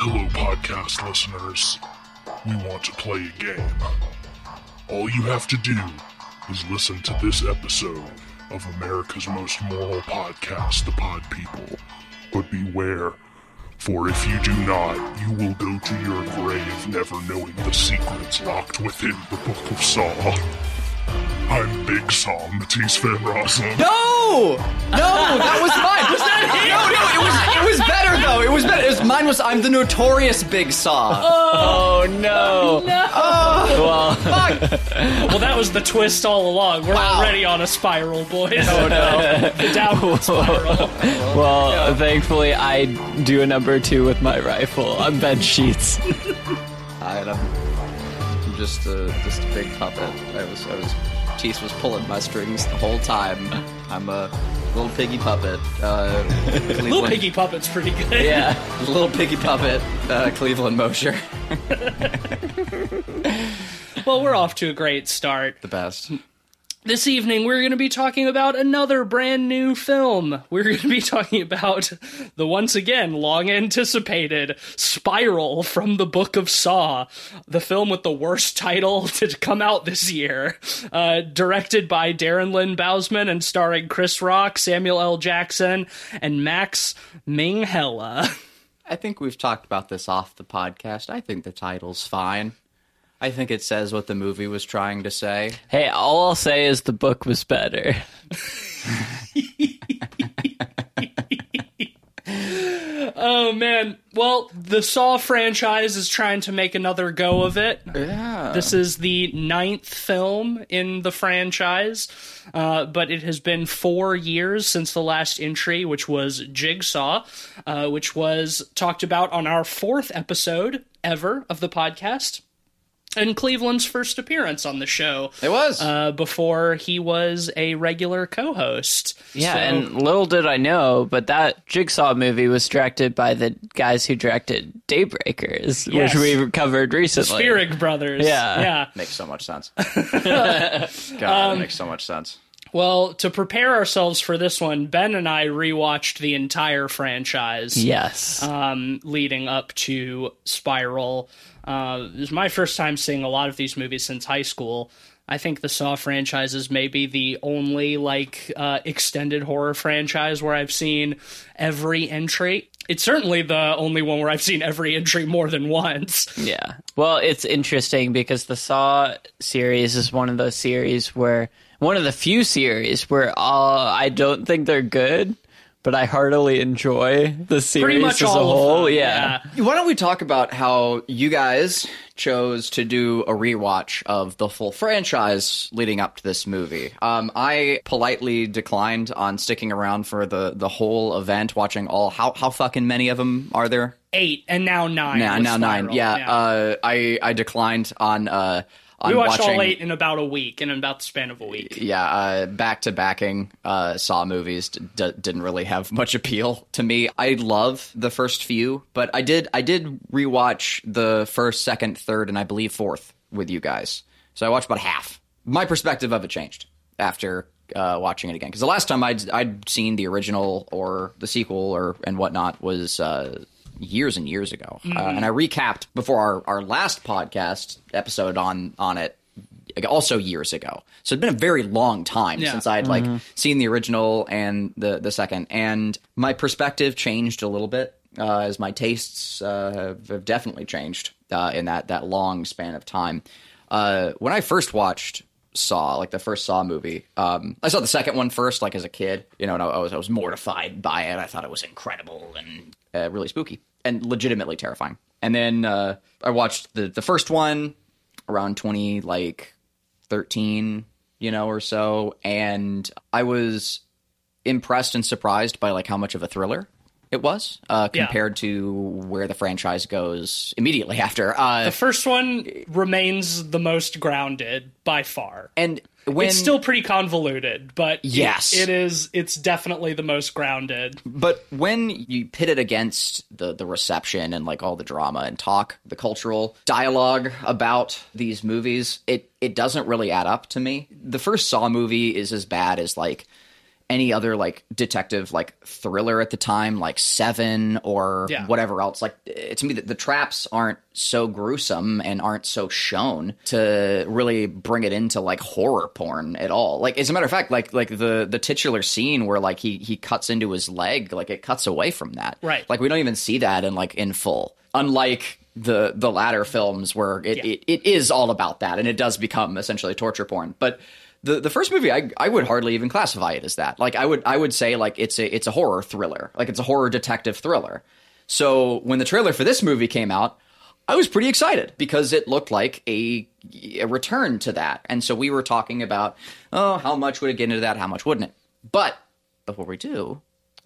Hello, podcast listeners. We want to play a game. All you have to do is listen to this episode of America's most moral podcast, The Pod People. But beware, for if you do not, you will go to your grave never knowing the secrets locked within the Book of Saw. I'm Big Saw, Matisse Van Rossum. No, no, that was mine. Was that No, no, it was it was better though. It was better. It was, mine was I'm the notorious Big Saw. Oh no! Oh, oh. Well, Well, that was the twist all along. We're Wow. already on a spiral, boys. Oh no, the downward spiral. well. Thankfully, I do a number two with my rifle on bed sheets. I, am I'm just a just a big puppet. I was I was Teeth was pulling my strings the whole time. I'm a little piggy puppet. Uh, Little piggy puppet's pretty good. Yeah. little piggy puppet. Uh, Cleveland Mosher, Well, we're off to a great start. the best. This evening, we're going to be talking about another brand new film. We're going to be talking about the once again long anticipated Spiral from the Book of Saw, the film with the worst title to come out this year. Uh, directed by Darren Lynn Bousman and starring Chris Rock, Samuel L. Jackson, and Max Minghella. I think we've talked about this off the podcast. I think the title's fine. I think it says what the movie was trying to say. Hey, all I'll say is the book was better. Oh man. Well, the Saw franchise is trying to make another go of it. Yeah. This is the ninth film in the franchise, uh, but it has been four years since the last entry, which was Jigsaw, uh, which was talked about on our fourth episode ever of the podcast. And Cleveland's first appearance on the show It was. uh, before he was a regular co host. Yeah, and little did I know, but that Jigsaw movie was directed by the guys who directed Daybreakers, Yes. which we covered recently. Spierig Brothers. Yeah. Yeah. makes so much sense. God, it makes so much sense. Well, to prepare ourselves for this one, Ben and I rewatched the entire franchise. Yes. um, leading up to Spiral. Uh, this is my first time seeing a lot of these movies since high school. I think the Saw franchise is maybe the only like uh, extended horror franchise where I've seen every entry. It's certainly the only one where I've seen every entry more than once. Yeah. Well, it's interesting because the Saw series is one of those series where one of the few series where uh, I don't think they're good, but I heartily enjoy the series Pretty much as all a whole. of them. yeah. Why don't we talk about how you guys chose to do a rewatch of the full franchise leading up to this movie? Um, I politely declined on sticking around for the, the whole event, watching all. How how fucking many of them are there? Eight and now nine. Now with now nine. Spiral. Yeah. Uh, I I declined on. Uh, on we watched watching, all eight in about a week, in about the span of a week. yeah, uh, back to backing uh, Saw movies d- d- didn't really have much appeal to me. I love the first few, but I did I did rewatch the first, second, third, and I believe fourth with you guys. So I watched about half. My perspective of it changed after uh, watching it again because the last time I'd I'd seen the original or the sequel or and whatnot was. Uh, years and years ago uh, and i recapped before our, our last podcast episode on on it also years ago. So it's been a very long time Yeah. since I'd like seen the original and the the second, and my perspective changed a little bit uh, as my tastes uh, have, have definitely changed uh, in that that long span of time. Uh, when I first watched Saw, like the first Saw movie, um, I saw the second one first, like as a kid, you know, and I, I was I was mortified by it. I thought it was incredible and uh, really spooky and legitimately terrifying. And then uh, I watched the the first one around 20 like 13 you know or so and i was impressed and surprised by like how much of a thriller it was uh, Yeah. compared to where the franchise goes immediately after uh, The first one remains the most grounded by far. and when it's still pretty convoluted, but it- Yes. it is. It's definitely the most grounded. But when you pit it against the the reception and like all the drama and talk, the cultural dialogue about these movies, it it doesn't really add up to me. The first Saw movie is as bad as like any other like detective like thriller at the time, like Seven or Yeah. whatever else. Like eh, to me, the, the traps aren't so gruesome and aren't so shown to really bring it into like horror porn at all. Like as a matter of fact, like like the the titular scene where like he he cuts into his leg, like it cuts away from that. Right. Like we don't even see that in like in full. Unlike the the latter films where it, Yeah. it, it is all about that and it does become essentially torture porn. But the the first movie I I would hardly even classify it as that. Like I would I would say like it's a it's a horror thriller. Like it's a horror detective thriller. So when the trailer for this movie came out, I was pretty excited because it looked like a, a return to that. And so we were talking about, oh, how much would it get into that? How much wouldn't it? But before we do,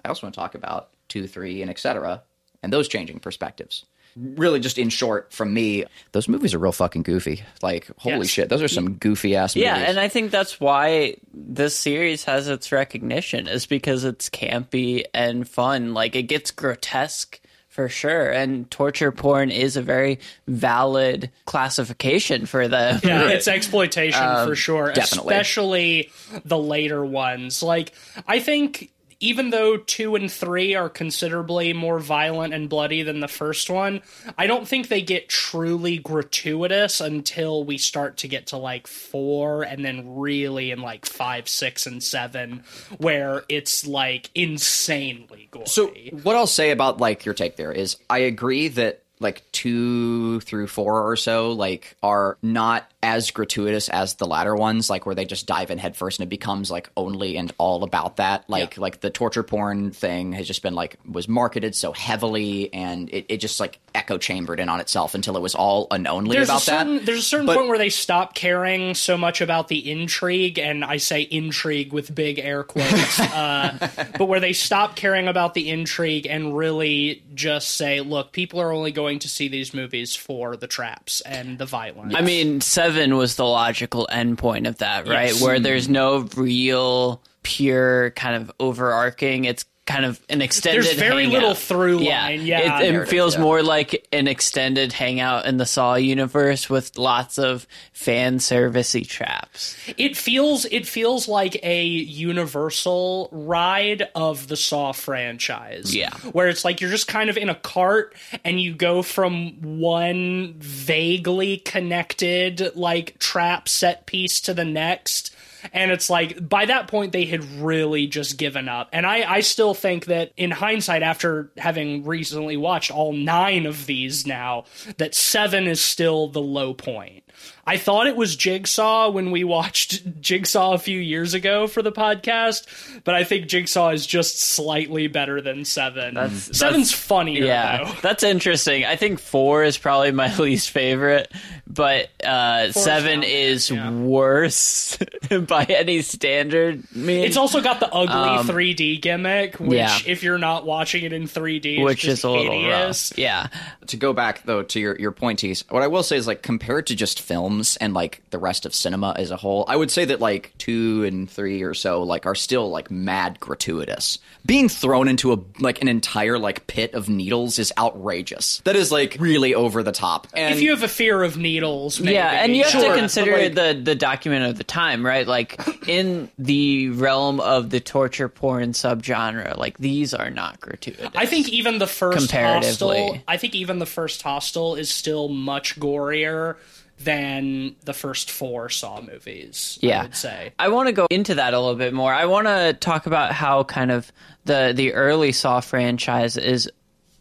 I also want to talk about two, three, and etc. and those changing perspectives. Really, just in short, from me, those movies are real fucking goofy. Like, holy Yes. shit, those are some goofy ass movies. Yeah, and I think that's why this series has its recognition is because it's campy and fun. Like it gets grotesque for sure, and torture porn is a very valid classification for the. Yeah, it's exploitation for sure. Um, definitely. Especially the later ones. Like, I think even though two and three are considerably more violent and bloody than the first one, I don't think they get truly gratuitous until we start to get to like four and then really in like five, six, and seven, where it's like insanely gory. So what I'll say about like your take there is I agree that like two through four or so like are not as gratuitous as the latter ones like where they just dive in headfirst and it becomes like only and all about that. Like like the torture porn thing has just been like was marketed so heavily and it, it just like echo chambered in on itself until it was all and only there's about a certain, that There's a certain But- point where they stop caring so much about the intrigue, and I say intrigue with big air quotes, uh, but where they stop caring about the intrigue and really just say, look, people are only going to see these movies for the traps and the violence. I mean, seven was the logical endpoint of that, right? Yes. Where hmm. there's no real, pure kind of overarching. It's kind of an extended. There's very hangout. little through line, yeah. it, it feels yeah. more like an extended hangout in the Saw universe with lots of fan servicey traps. it feels it feels like a universal ride of the Saw franchise. Yeah. Where it's like you're just kind of in a cart and you go from one vaguely connected like trap set piece to the next. And it's like by that point they had really just given up. And I, I still think that in hindsight, after having recently watched all nine of these now, that seven is still the low point. I thought it was Jigsaw when we watched Jigsaw a few years ago for the podcast, but I think Jigsaw is just slightly better than Seven. That's- Seven's that's- funnier, Yeah, though. that's interesting. I think four is probably my least favorite, but uh, seven is there, is yeah. worse by any standard. mean. It's also got the ugly 3D gimmick, which, Um, yeah. if you're not watching it in 3D, is which just is a little hideous. rough. Yeah, to go back though to your your point Tease, what i will say is like compared to just films and like the rest of cinema as a whole i would say that like two and three or so like are still like mad gratuitous being thrown into a like an entire like pit of needles is outrageous that is like really over the top and If you have a fear of needles, maybe. yeah, and you have Sure, to consider like- the the document of the time, right? Like in the realm of the torture porn subgenre, like these are not gratuitous. I think even the first Comparatively. hostel. I think even the first hostel is still much gorier than the first four Saw movies. I yeah would say. I want to go into that a little bit more. I want to talk about how kind of the the early Saw franchise is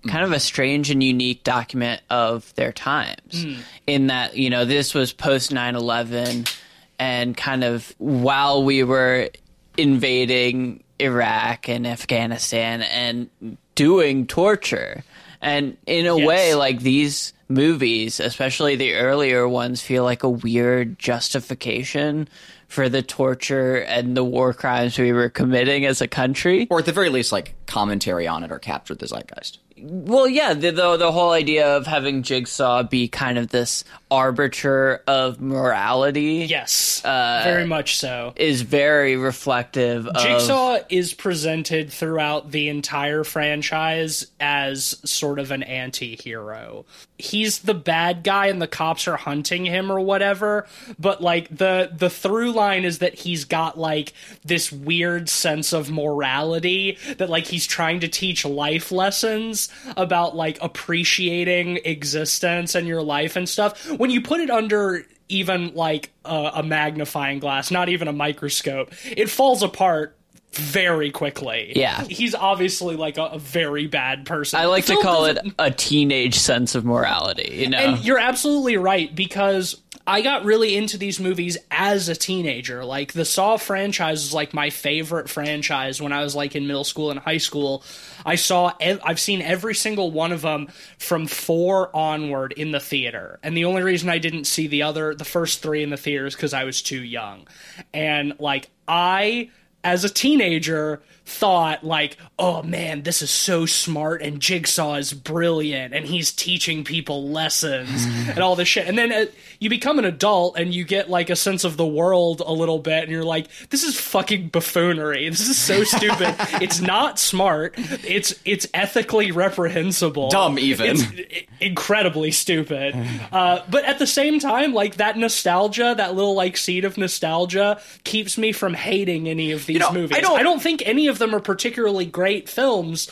kind of a strange and unique document of their times hmm. in that you know this was post 9/11 and kind of while we were invading Iraq and Afghanistan and doing torture and in a Yes. way like these movies especially the earlier ones feel like a weird justification for the torture and the war crimes we were committing as a country or at the very least like commentary on it or captured the zeitgeist. Well, yeah, the, the the whole idea of having Jigsaw be kind of this arbiter of morality Yes, uh, very much so. is very reflective of Jigsaw is presented throughout the entire franchise as sort of an anti-hero. He's the bad guy and the cops are hunting him or whatever, but like the the through line is that he's got like this weird sense of morality that like he's trying to teach life lessons about like appreciating existence and your life and stuff. When you put it under even like a, a magnifying glass, not even a microscope, it falls apart very quickly. Yeah. He's obviously like a, a very bad person. I like The to call it a teenage sense of morality. You know, and you're absolutely right because I got really into these movies as a teenager. Like the Saw franchise is like my favorite franchise when I was like in middle school and high school. I saw ev- I've seen every single one of them from 4 onward in the theater. And the only reason I didn't see the other the first 3 in the theater is cuz I was too young. And like I as a teenager thought like oh man this is so smart and jigsaw is brilliant and he's teaching people lessons and all this shit. And then uh, you become an adult and you get like a sense of the world a little bit and you're like this is fucking buffoonery. This is so stupid. It's not smart. It's it's ethically reprehensible. Dumb even. It's i- incredibly stupid. Uh, but at the same time like that nostalgia that little like seed of nostalgia keeps me from hating any of these know, I movies. don't- I don't think any of them are particularly great films,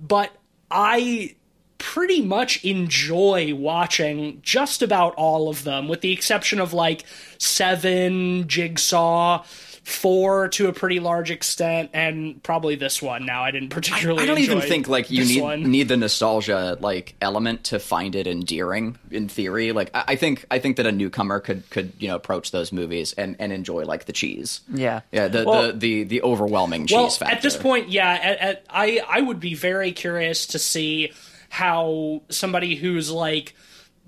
but I pretty much enjoy watching just about all of them, with the exception of like Seven, Jigsaw, Four to a pretty large extent, and probably this one. Now, I didn't particularly. I don't even think like you need one. need the nostalgia like element to find it endearing in theory. Like I, I think I think that a newcomer could could you know approach those movies and, and enjoy like the cheese. Yeah. yeah. The Well- the, the the overwhelming cheese well, factor. at this point, yeah, at, at, I I would be very curious to see how somebody who's like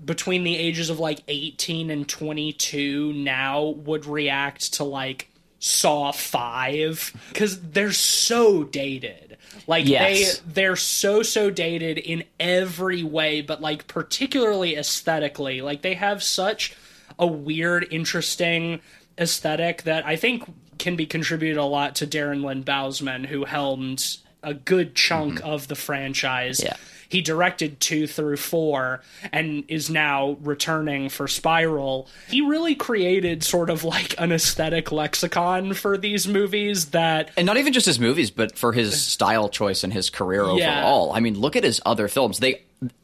between the ages of like 18 and 22 now would react to like Saw 5 cuz they're so dated. Like Yes. they they're so so dated in every way but like particularly aesthetically. Like they have such a weird interesting aesthetic that I think can be contributed a lot to Darren Lynn Bousman who helmed a good chunk mm-hmm. of the franchise. Yeah. He directed two through four and is now returning for Spiral. He really created sort of like an aesthetic lexicon for these movies that and not even just his movies, but for his style choice and his career Yeah. overall. I mean, look at his other films. They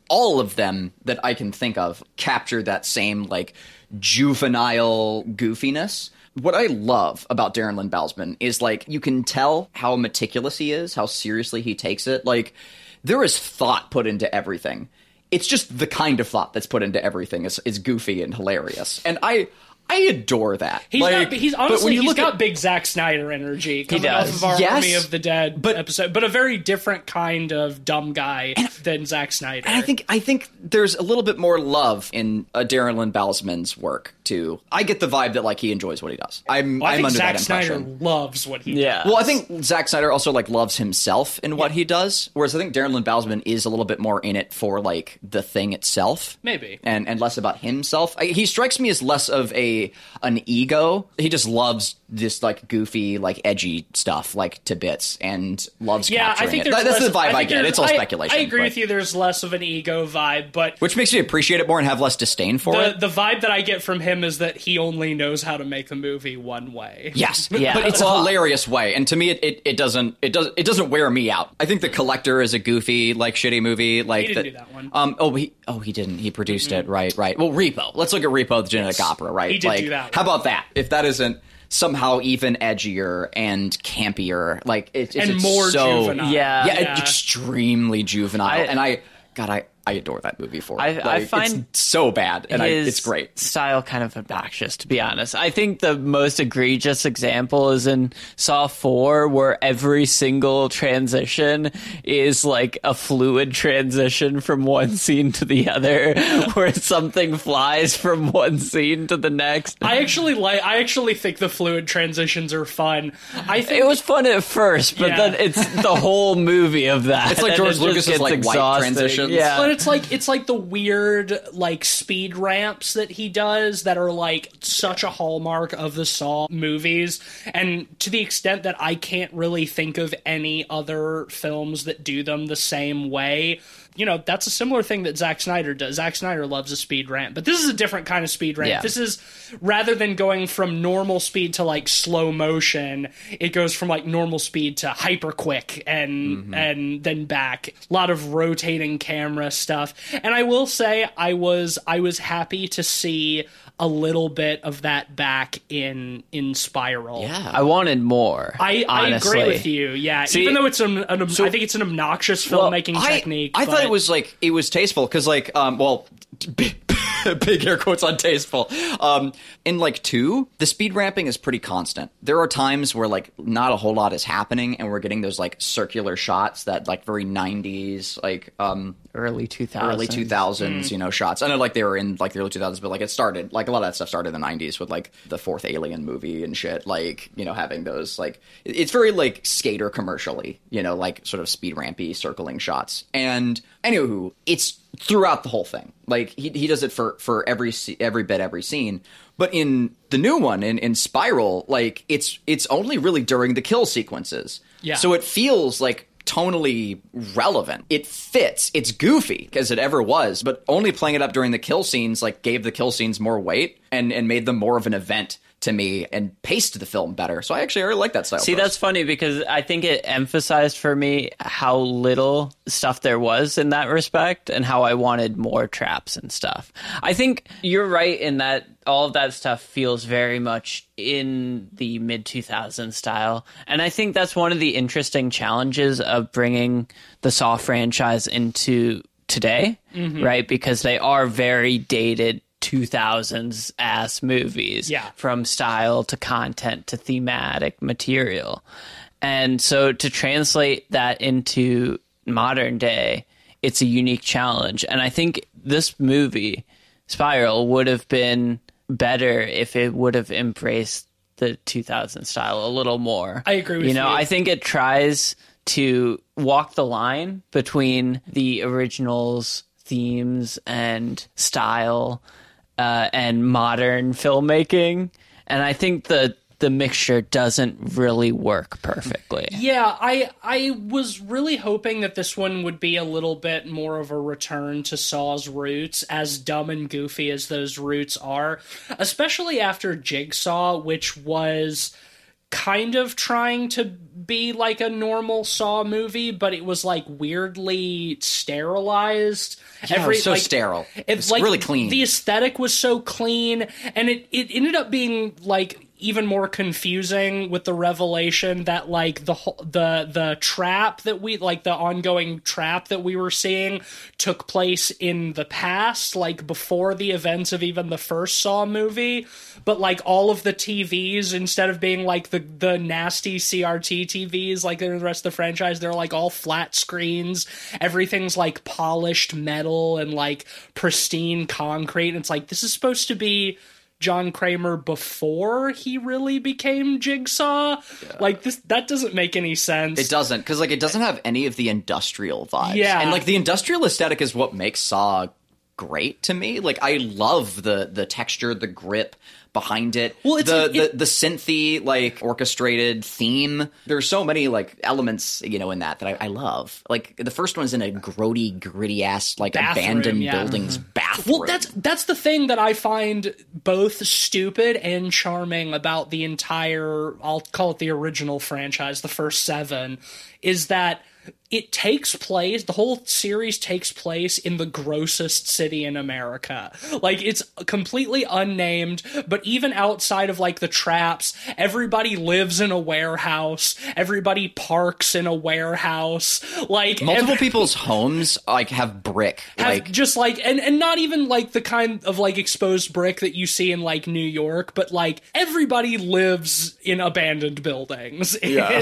all of them that I can think of capture that same like juvenile goofiness. What I love about Darren Lynn Bousman is like you can tell how meticulous he is, how seriously he takes it. Like there is thought put into everything. It's just the kind of thought that's put into everything is, is goofy and hilarious, and I I adore that. He's like, got, he's but when honestly you he's look got at, big Zack Snyder energy coming does. off of our Yes, Army of the Dead but- episode, but a very different kind of dumb guy than Zack Snyder. And I think I think there's a little bit more love in uh, Darren Lynn Bousman's work too. I get the vibe that like he enjoys what he does. I'm Well, I I'm think under Zack that Snyder loves what he Yeah. does. Well, I think Zack Snyder also like loves himself in what he does, whereas I think Darren Lynn Bousman is a little bit more in it for like the thing itself, Maybe. and and less about himself. I, he strikes me as less of a an ego. He just loves this like goofy, like edgy stuff like to bits, and loves Yeah, I think it. there's That- that's less, the vibe I, think get. It's all I- speculation. I agree but- with you. There's less of an ego vibe, but which makes me appreciate it more and have less disdain for the it. the vibe that I get from him is that he only knows how to make a movie one way. Yes, Yeah. but it's a hilarious way, and to me, it, it, it doesn't it does it doesn't wear me out. I think the collector is a goofy like shitty movie. Like He didn't that- do that one. Um. Oh, he oh he didn't. He produced it. Right. Right. Well, Repo. Let's look at Repo, the genetic opera. Right. Like, How about that? If that isn't somehow even edgier and campier, like it, it's And it's more so, juvenile. Yeah. Yeah, Yeah. extremely juvenile. I- and I, God, I. I adore that movie for. I- it. I Like, find it's so bad, and I, his it's great. style kind of obnoxious to be honest i think the most egregious example is in saw 4 where every single transition is like a fluid transition from one scene to the other where something flies from one scene to the next I actually like. I actually think the fluid transitions are fun. I think it was fun at first but Yeah. then it's the whole movie of that It's like George it just Lucas's, gets like, white transitions. yeah But it's like it's like the weird like speed ramps that he does that are like such a hallmark of the Saw movies, and to the extent that I can't really think of any other films that do them the same way. You know, that's a similar thing that Zack Snyder does. Zack Snyder loves a speed ramp, but this is a different kind of speed ramp. Yeah. This is rather than going from normal speed to like slow motion, it goes from like normal speed to hyper quick and mm-hmm. and then back. A lot of rotating camera stuff. And I will say I was I was happy to see a little bit of that back in in Spiral. Yeah, i wanted more I, I agree with you. Yeah, See- even though it's an, an I think it's an obnoxious Well, filmmaking I, technique. I thought but- it was like it was tasteful because like um well big, big air quotes on tasteful um in like two the speed ramping is pretty constant there are times where like not a whole lot is happening and we're getting those like circular shots that like very 90s like um early 2000s early 2000s Mm. you know shots. I know like they were in like the early 2000s but like it started like a lot of that stuff started in the 90s with like the fourth alien movie and shit like you know having those like it's very like skater commercially you know like sort of speed rampy circling shots. And anywho it's throughout the whole thing. Like he, he does it for for every every bit every scene. But in the new one in in spiral like it's it's only really during the kill sequences. Yeah. so it feels like tonally relevant. It fits. It's goofy as it ever was, but only playing it up during the kill scenes like gave the kill scenes more weight and and made them more of an event to me and paced the film better. So I actually really like that style. See, choice. that's funny because I think it emphasized for me how little stuff there was in that respect and how I wanted more traps and stuff. I think you're right in that all of that stuff feels very much in the mid 2000s style. And I think that's one of the interesting challenges of bringing the Saw franchise into today, mm-hmm. right? Because they are very dated 2000s ass movies Yeah. from style to content to thematic material. And so to translate that into modern day, it's a unique challenge. And I think this movie, Spiral, would have been better if it would have embraced the 2000 style a little more. I agree with You know, you. I think it tries to walk the line between the original's themes and style uh, and modern filmmaking, and I think the the mixture doesn't really work perfectly. Yeah, I I was really hoping that this one would be a little bit more of a return to Saw's roots, as dumb and goofy as those roots are, especially after Jigsaw, which was kind of trying to be like a normal Saw movie, but it was like weirdly sterilized. Yeah, it was so sterile. It's like really clean. The aesthetic was so clean, and it, it ended up being like even more confusing with the revelation that like the the the trap that we like the ongoing trap that we were seeing took place in the past like before the events of even the first saw movie. But like all of the TVs instead of being like the the nasty CRT TVs like in the rest of the franchise they're like all flat screens. Everything's like polished metal and like pristine concrete. And it's like this is supposed to be John Kramer before he really became Jigsaw. Like this that doesn't make any sense. It doesn't because like it doesn't have any of the industrial vibes. Yeah. and like the industrial aesthetic is what makes Saw great to me. Like I love the the texture, the grip behind it. Well, it's the, a- the it- the synthy like orchestrated theme. There's so many like elements you know in that that I, I love. Like the first one's in a grody, gritty ass like Bathroom, abandoned yeah. Mm-hmm. buildings bathroom. bathroom. Well, that's that's the thing that I find both stupid and charming about the entire I'll call it the original franchise, the first 7, is that it takes place the whole series takes place in the grossest city in america like it's completely unnamed but even outside of like the traps everybody lives in a warehouse everybody parks in a warehouse like Multiple people's homes like have brick. have like just like and and not even like the kind of like exposed brick that you see in like New York, but like everybody lives in abandoned buildings. Yeah.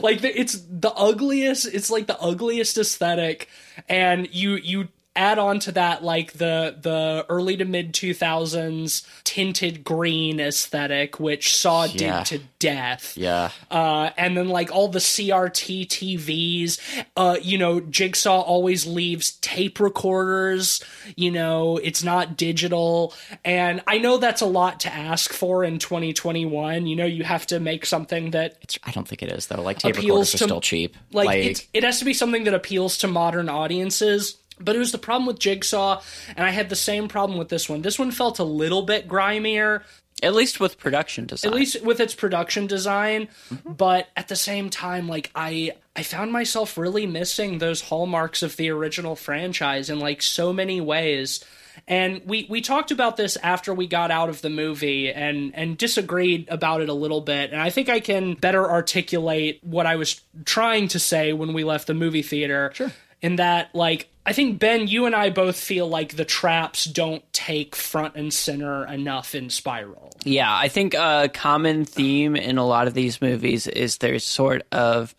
like it's the ugliest. It's like the ugliest aesthetic, and you you add on to that like the the early to mid 2000s tinted green aesthetic which saw Yeah. did to death yeah. uh, and then like all the CRT TVs. Uh, you know, Jigsaw always leaves tape recorders. You know, it's not digital, and I know that's a lot to ask for in 2021. You know, you have to make something that It's, I don't think it is though. Like tape recorders are to- still cheap. like, it's, it has to be something that appeals to modern audiences. But it was the problem with Jigsaw, and I had the same problem with this one. This one felt a little bit grimier, At least with production design. at least with its production design Mm-hmm. but at the same time like i i found myself really missing those hallmarks of the original franchise in like so many ways and we we talked about this after we got out of the movie and and disagreed about it a little bit and i think i can better articulate what i was trying to say when we left the movie theater sure in that like I think Ben, you and I both feel like the traps don't take front and center enough in Spiral. Yeah, I think a common theme in a lot of these movies is there's sort of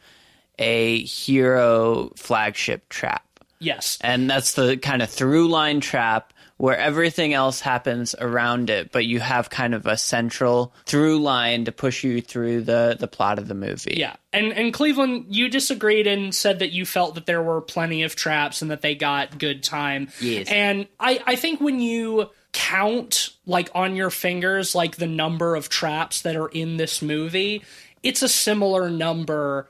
a hero flagship trap. Yes. And that's the kind of through line trap where everything else happens around it, but you have kind of a central through line to push you through the, the plot of the movie. Yeah. And and Cleveland, you disagreed and said that you felt that there were plenty of traps and that they got good time. Yes. And I, I think when you count like on your fingers like the number of traps that are in this movie, it's a similar number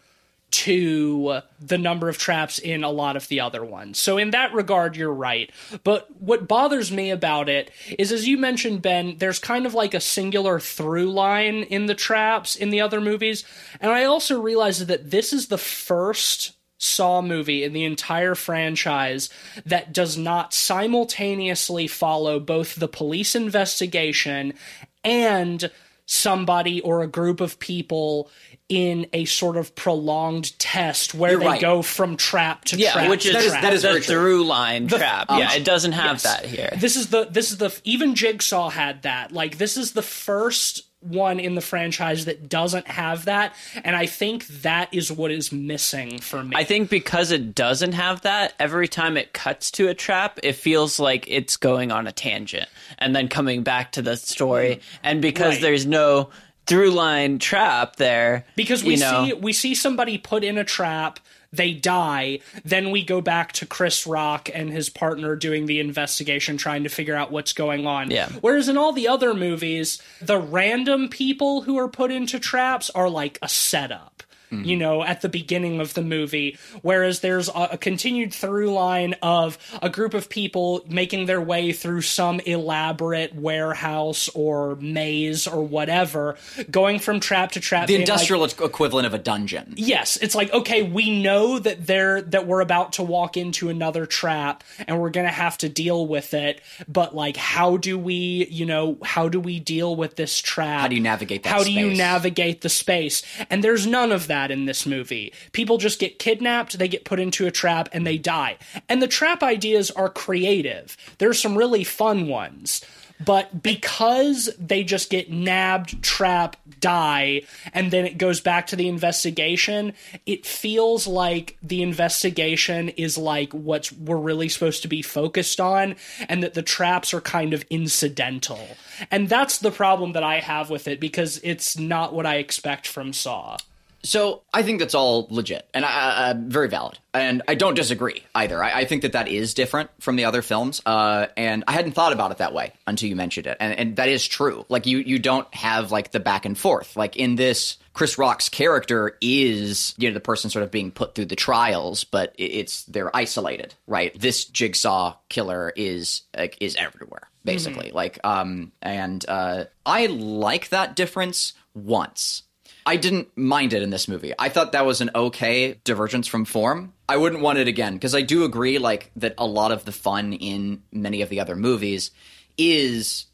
to the number of traps in a lot of the other ones. So in that regard you're right. But what bothers me about it is as you mentioned Ben, there's kind of like a singular through line in the traps in the other movies. And I also realized that this is the first Saw movie in the entire franchise that does not simultaneously follow both the police investigation and somebody or a group of people in a sort of prolonged test where You're they right. go from trap to Yeah, trap which to is, That is- trap. that is the through line trap. um, yeah, it doesn't have yes. that here. This is the this is the even Jigsaw had that. Like this is the first one in the franchise that doesn't have that, and I think that is what is missing for me. I think because it doesn't have that, every time it cuts to a trap, it feels like it's going on a tangent and then coming back to the story. And because Right. there's no through line trap there, because we you know, see we see somebody put in a trap they die then we go back to chris rock and his partner doing the investigation trying to figure out what's going on. Yeah. whereas in all the other movies the random people who are put into traps are like a setup Mm-hmm. you know, at the beginning of the movie, whereas there's a, a continued through line of a group of people making their way through some elaborate warehouse or maze or whatever, going from trap to trap. The being like, industrial equivalent of a dungeon. yes. It's like okay we know that they're that we're about to walk into another trap and we're gonna have to deal with it but like how do we you know how do we deal with this trap? How do you navigate that how do you navigate the space? And there's none of that in this movie people just get kidnapped they get put into a trap and they die and the trap ideas are creative there's some really fun ones but because they just get nabbed, trap, die, and then it goes back to the investigation, it feels like the investigation is like what we're really supposed to be focused on, and that the traps are kind of incidental. And that's the problem that I have with it because it's not what I expect from Saw. So I think that's all legit and uh, very valid, and I don't disagree either. I, I think that that is different from the other films, uh, and I hadn't thought about it that way until you mentioned it, and, and that is true. Like you, you don't have like the back and forth. Like in this Chris Rock's character is, you know, the person sort of being put through the trials, but it's they're isolated, right? This jigsaw killer is like, is everywhere, basically. Like, um, and uh, I like that difference once. I didn't mind it in this movie. I thought that was an okay divergence from form. I wouldn't want it again because I do agree, like that a lot of the fun in many of the other movies is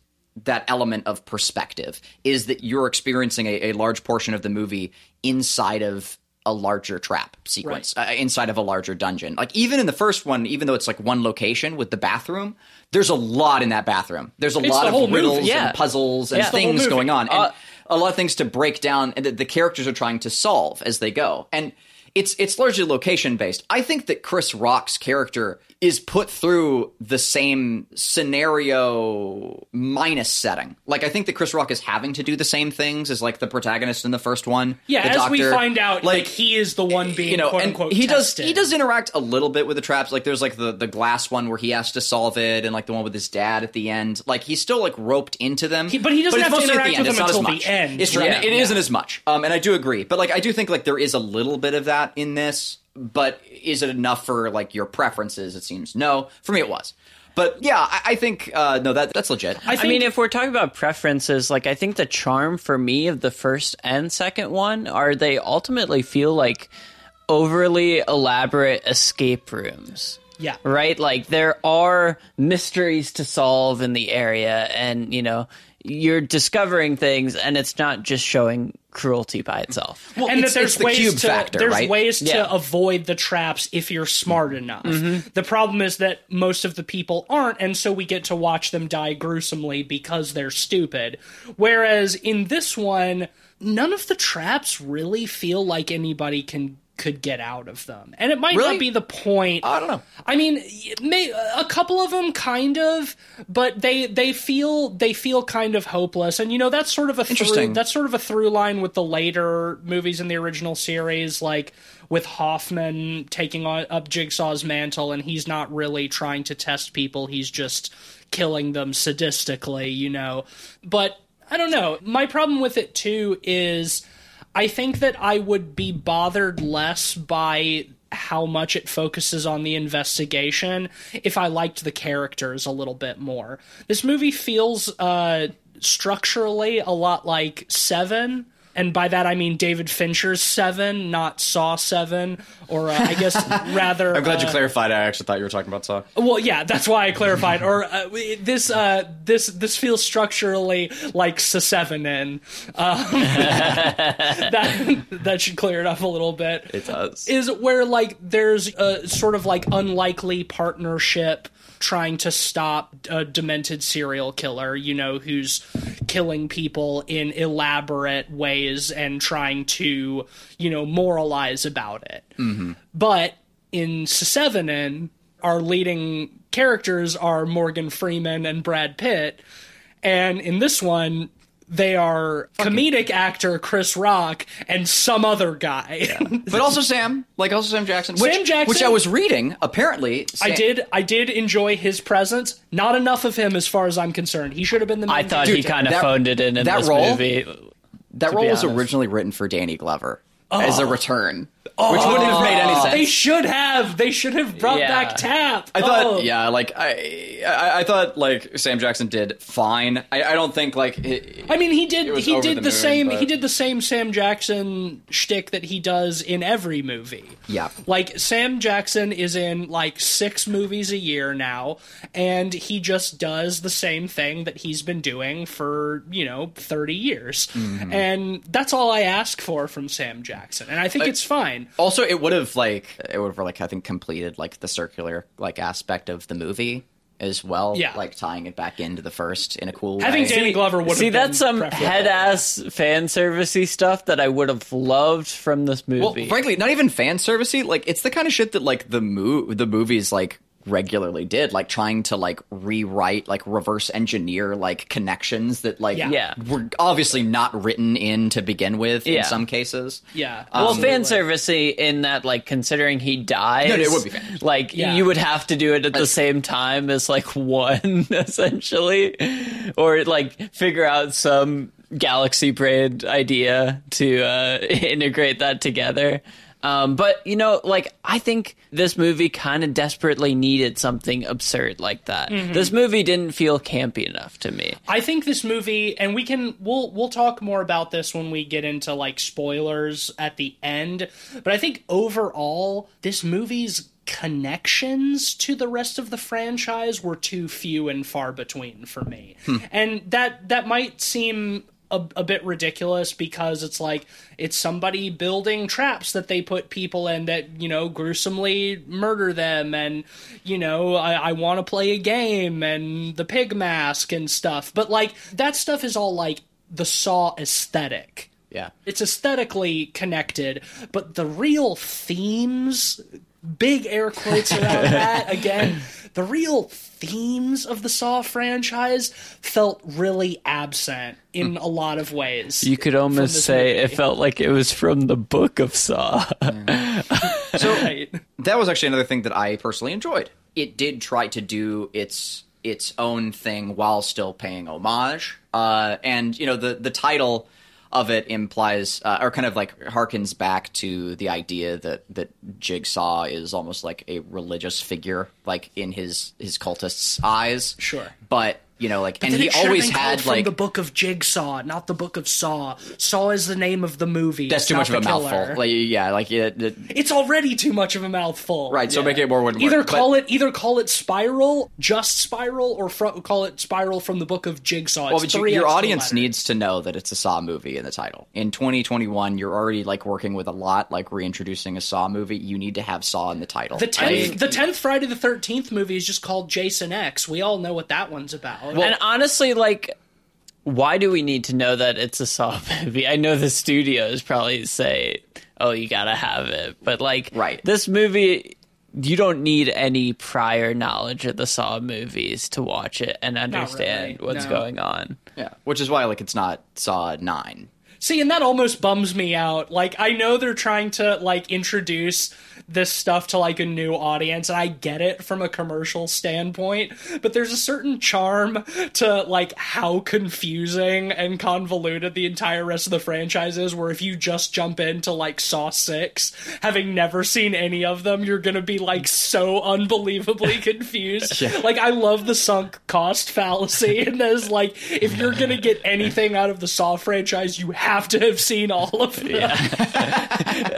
that element of perspective is that you're experiencing a, a large portion of the movie inside of a larger trap sequence uh, inside of a larger dungeon like even in the first one even though it's like one location with the bathroom there's a lot in that bathroom there's a lot the of riddles yeah. and puzzles and Yeah. It's things going on and Uh, a lot of things to break down and that the characters are trying to solve as they go and it's it's largely location based. I think that Chris Rock's character is put through the same scenario minus setting. Like I think that Chris Rock is having to do the same things as like the protagonist in the first one. Yeah, the as we find out, like, he is the one being you know, quote unquote he does he does interact a little bit with the traps. Like there's like the the glass one where he has to solve it, and like the one with his dad at the end. Like he's still like roped into them. He- but he doesn't it's have to interact the end. with them until the end, It's true. right. and It Yeah. isn't as much. Um, and I do agree. But like I do think like there is a little bit of that in this. But is it enough for like your preferences? It seems no. For me, it was. But yeah, I, I think uh, no, that that's legit. I I, mean, if we're talking about preferences, like I think the charm for me of the first and second one are they ultimately feel like overly elaborate escape rooms. Yeah. Right? Like there are mysteries to solve in the area and, you know, you're discovering things and it's not just showing cruelty by itself. Well, and it's- that there's it's the ways cube to factor, there's right? ways to Yeah. avoid the traps if you're smart enough. Mm-hmm. The problem is that most of the people aren't, and so we get to watch them die gruesomely because they're stupid. Whereas in this one, none of the traps really feel like anybody can could get out of them, and it might Really? not be the point. I don't know. I mean, may, a couple of them kind of, but they they feel they feel kind of hopeless, and you know that's sort of a through, that's sort of a through line with the later movies in the original series, like with Hoffman taking on, up Jigsaw's mantle, and he's not really trying to test people; he's just killing them sadistically, you know. But I don't know. My problem with it too is. I think that I would be bothered less by how much it focuses on the investigation if I liked the characters a little bit more. This movie feels uh, structurally a lot like Seven. And by that I mean David Fincher's Seven, not Saw Seven, or uh, I guess rather. I'm glad you uh, clarified. I actually thought you were talking about Saw. well, yeah, that's why I clarified. or uh, this, uh, this, this feels structurally like Seven. Um, that that should clear it up a little bit. It does. Is where like there's a sort of like unlikely partnership trying to stop a demented serial killer, you know, who's killing people in elaborate ways and trying to, you know, moralize about it. Mm-hmm. But in Seven, our leading characters are Morgan Freeman and Brad Pitt, and in this one. They are comedic actor Chris Rock and some other guy. But also Sam, like also Sam Jackson, which, Sam Jackson- which I was reading. Apparently, I did. I did enjoy his presence. Not enough of him, as far as I'm concerned. He should have been the. Main I thought Dude, he kind of phoned it in in that this role- movie. That role was honest. originally written for Danny Glover as a oh. return, which wouldn't have made any sense. They should have. They should have brought Yeah. back Tapp. I thought, Oh. yeah, like I, I, I thought like Sam Jackson did fine. I, I don't think like he, I mean, he did. He did the the, moon, same. but- He did the same Sam Jackson shtick that he does in every movie. Yeah. Like Sam Jackson is in like six movies a year now, and he just does the same thing that he's been doing for you know thirty years, Mm-hmm. and that's all I ask for from Sam Jackson, and I think it's fine. Also it would have like it would have like I think completed like the circular like aspect of the movie as well. Yeah. like tying it back into the first in a cool I way. think Danny Glover would See, been that's some head ass fan servicey stuff that I would have loved from this movie. Well, frankly, not even fan servicey. Like it's the kind of shit that like the mo- the movies like regularly did, like trying to like rewrite, like reverse engineer like connections that like Yeah. Yeah. were obviously not written in to begin with in some cases. Yeah. well, Um, fan servicey in that, like, considering he dies, No, no, it would be fan. like Yeah. you would have to do it at the same time as like one, essentially, or like figure out some galaxy braid idea to uh, integrate that together. Um, but you know, like I think this movie kind of desperately needed something absurd like that. This movie didn't feel campy enough to me. I think this movie, and we can we'll we'll talk more about this when we get into like spoilers at the end. But I think overall, this movie's connections to the rest of the franchise were too few and far between for me, and that that might seem. A, a bit ridiculous because it's like it's somebody building traps that they put people in that you know gruesomely murder them and you know I, I want to play a game and the pig mask and stuff but like that stuff is all like the saw aesthetic Yeah. it's aesthetically connected but the real themes big air quotes around that again the real themes of the saw franchise felt really absent in a lot of ways You could almost this say it felt like it was from the book of Saw. So Right. that was actually another thing that I personally enjoyed. It did try to do its its own thing while still paying homage. Uh, and you know the the title of it implies uh, or kind of like harkens back to the idea that that Jigsaw is almost like a religious figure, like in his his cultists' eyes. Sure. but you know, like, and he always been called had from like the book of Jigsaw, not the book of Saw. Saw is the name of the movie. that's too much of a killer. mouthful. Like, yeah, like it, it- it's already too much of a mouthful. right. So make it more one Either word. But- call it either call it Spiral, just Spiral, or fro- call it Spiral from the book of Jigsaw. It's Well, but you, your audience needs to know that it's a Saw movie in the title. In 2021, you're already like working with a lot, like reintroducing a Saw movie. You need to have Saw in the title. the tenth. I- the tenth Friday the Thirteenth movie is just called Jason X. We all know what that one's about. And honestly, like, why do we need to know that it's a Saw movie? I know the studios probably say, "Oh, you gotta have it," but like, Right. this movie. You don't need any prior knowledge of the Saw movies to watch it and understand really, what's no. going on. yeah, which is why like it's not Saw nine. See, and that almost bums me out. Like, I know they're trying to like introduce this stuff to like a new audience, and I get it from a commercial standpoint, but there's a certain charm to like how confusing and convoluted the entire rest of the franchise is. Where if you just jump into like Saw Six, having never seen any of them, you're gonna be like so unbelievably confused. Like, I love the sunk cost fallacy, and there's like, if you're gonna get anything out of the Saw franchise, you have to have seen all of them.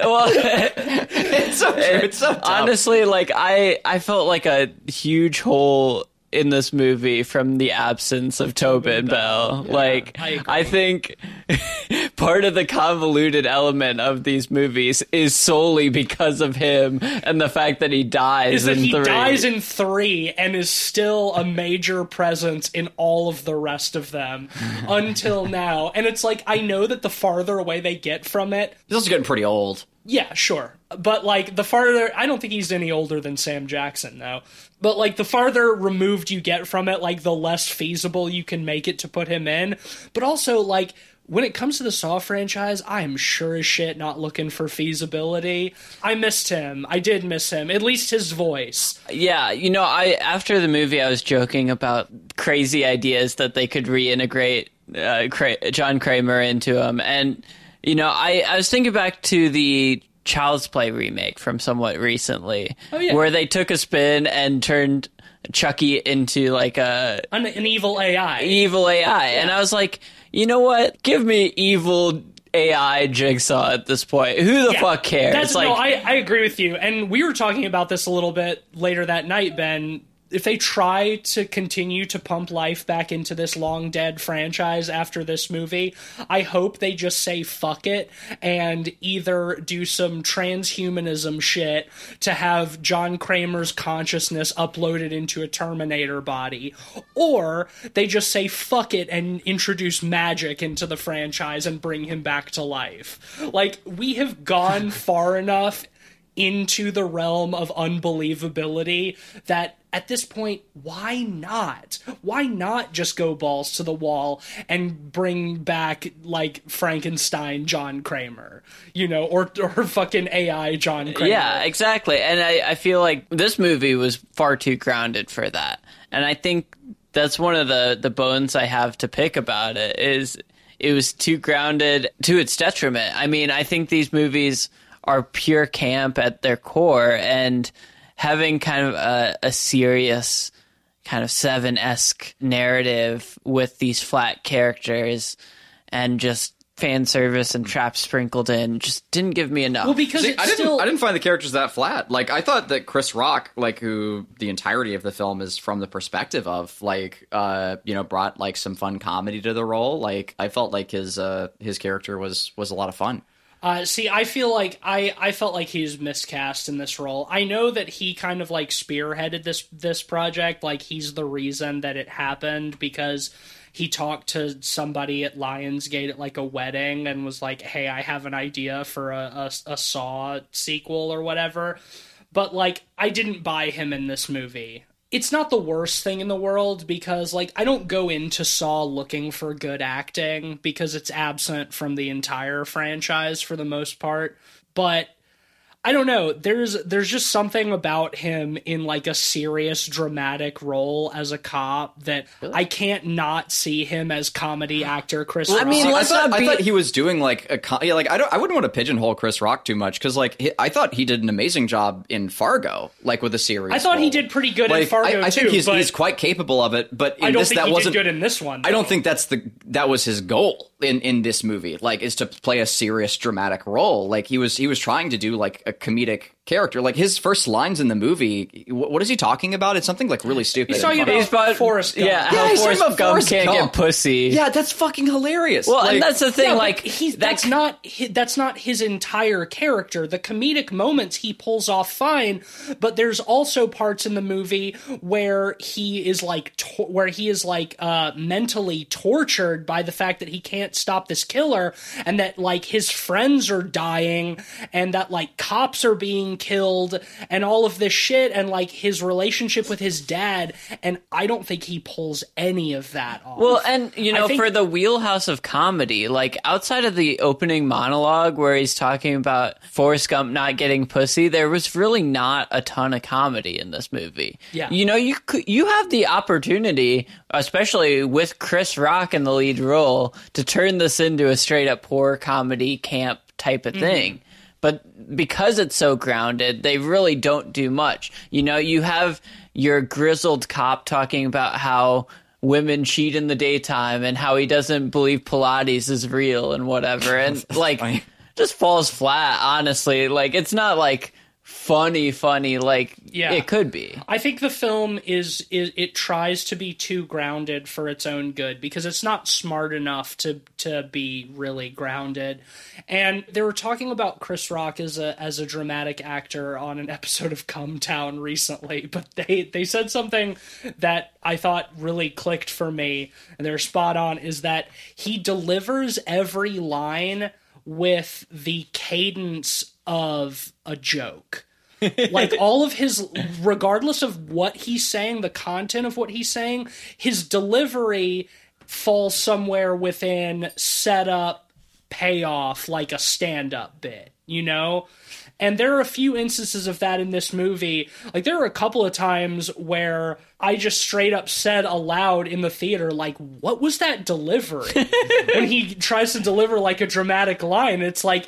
Well, It's so true. It's so dumb. honestly like i i felt like a huge hole in this movie from the absence of Tobin Bell. like I. I think part of the convoluted element of these movies is solely because of him and the fact that he dies Is that in he three. dies in three and is still a major presence in all of the rest of them until now. And it's like, I know that the farther away they get from it, He's also getting pretty old. Yeah, sure. But like the farther I don't think he's any older than Sam Jackson though. But like the farther removed you get from it, like the less feasible you can make it to put him in. But also like when it comes to the Saw franchise, I am sure as shit not looking for feasibility. I missed him. I did miss him. At least his voice. Yeah, you know, I after the movie, I was joking about crazy ideas that they could reintegrate uh, Cra- John Kramer into him and you know, I I was thinking back to the Child's Play remake from somewhat recently, Oh, yeah. where they took a spin and turned Chucky into like a An, an evil AI. evil AI, and I was like, you know what? Give me evil. AI jigsaw at this point. Who the Yeah. fuck cares? That's, like, no, I, I agree with you. And we were talking about this a little bit later that night, Ben. If they try to continue to pump life back into this long dead franchise after this movie, I hope they just say fuck it and either do some transhumanism shit to have John Kramer's consciousness uploaded into a Terminator body, or they just say fuck it and introduce magic into the franchise and bring him back to life. Like, we have gone far enough into the realm of unbelievability that at this point, why not? Why not just go balls to the wall and bring back like Frankenstein John Kramer, you know, or or fucking AI John Kramer? Yeah, exactly. And I, I feel like this movie was far too grounded for that. And I think that's one of the, the bones I have to pick about it is it was too grounded to its detriment. I mean, I think these movies are pure camp at their core, and having kind of a, a serious kind of seven esque narrative with these flat characters and just fan service and traps sprinkled in just didn't give me enough. Well, because See, it's I didn't. still I didn't find the characters that flat. Like I thought that Chris Rock, like who the entirety of the film is from the perspective of, like, uh, you know, brought like some fun comedy to the role. Like I felt like his uh his character was was a lot of fun. Uh, see, I feel like I, I felt like he's miscast in this role. I know that he kind of like spearheaded this this project, like he's the reason that it happened because he talked to somebody at Lionsgate at like a wedding and was like, "Hey, I have an idea for a a, a Saw sequel or whatever." But like, I didn't buy him in this movie it's not the worst thing in the world because like I don't go into Saw looking for good acting because it's absent from the entire franchise for the most part. But I don't know. There's there's just something about him in like a serious dramatic role as a cop that I can't not see him as comedy actor Chris. I mean, Rock. I let's thought, not I thought he was doing like a co- yeah, like I don't I wouldn't want to pigeonhole Chris Rock too much because like he, I thought he did an amazing job in Fargo, like with the series. I thought he did pretty good in Fargo I, I think he's but he's quite capable of it, but in I don't this think that he wasn't did good in this one. I don't think that's the that was his goal in in this movie. Like, is to play a serious dramatic role. Like he was he was trying to do like a comedic character. Like his first lines in the movie, wh- what is he talking about? It's something like really stupid. He's talking funny. about about Forrest Gump. Yeah, Yeah, how he's Forrest about Gump Forrest can't Gump. get pussy. yeah, that's fucking hilarious. Well, Like- and that's the thing. Yeah, like he's that that's not hi- that's not his entire character. The comedic moments he pulls off fine, but there's also parts in the movie where he is like to- where he is like uh mentally tortured by the fact that he can't stop this killer and that like his friends are dying and that like cops are being killed and all of this shit and like his relationship with his dad and I don't think he pulls any of that off. Well, and you know, think- for the wheelhouse of comedy, like outside of the opening monologue where he's talking about Forrest Gump not getting pussy, there was really not a ton of comedy in this movie. Yeah. you know, you you have the opportunity, especially with Chris Rock in the lead role, to turn this into a straight up horror comedy camp type Mm-hmm. of thing. But because it's so grounded, they really don't do much. You know, you have your grizzled cop talking about how women cheat in the daytime and how he doesn't believe Pilates is real and whatever. And like just falls flat, honestly. Like it's not like funny funny like Yeah. it could be. I think the film is, is it tries to be too grounded for its own good because it's not smart enough to to be really grounded. And they were talking about Chris Rock as a as a dramatic actor on an episode of Come Town recently, but they they said something that I thought really clicked for me and they're spot on is that he delivers every line with the cadence of a joke. Like all of his regardless of what he's saying the content of what he's saying his delivery falls somewhere within setup payoff like a stand-up bit you know? And there are a few instances of that in this movie. Like there are a couple of times where i just straight up said aloud in the theater like what was that delivery? When he tries to deliver like a dramatic line it's like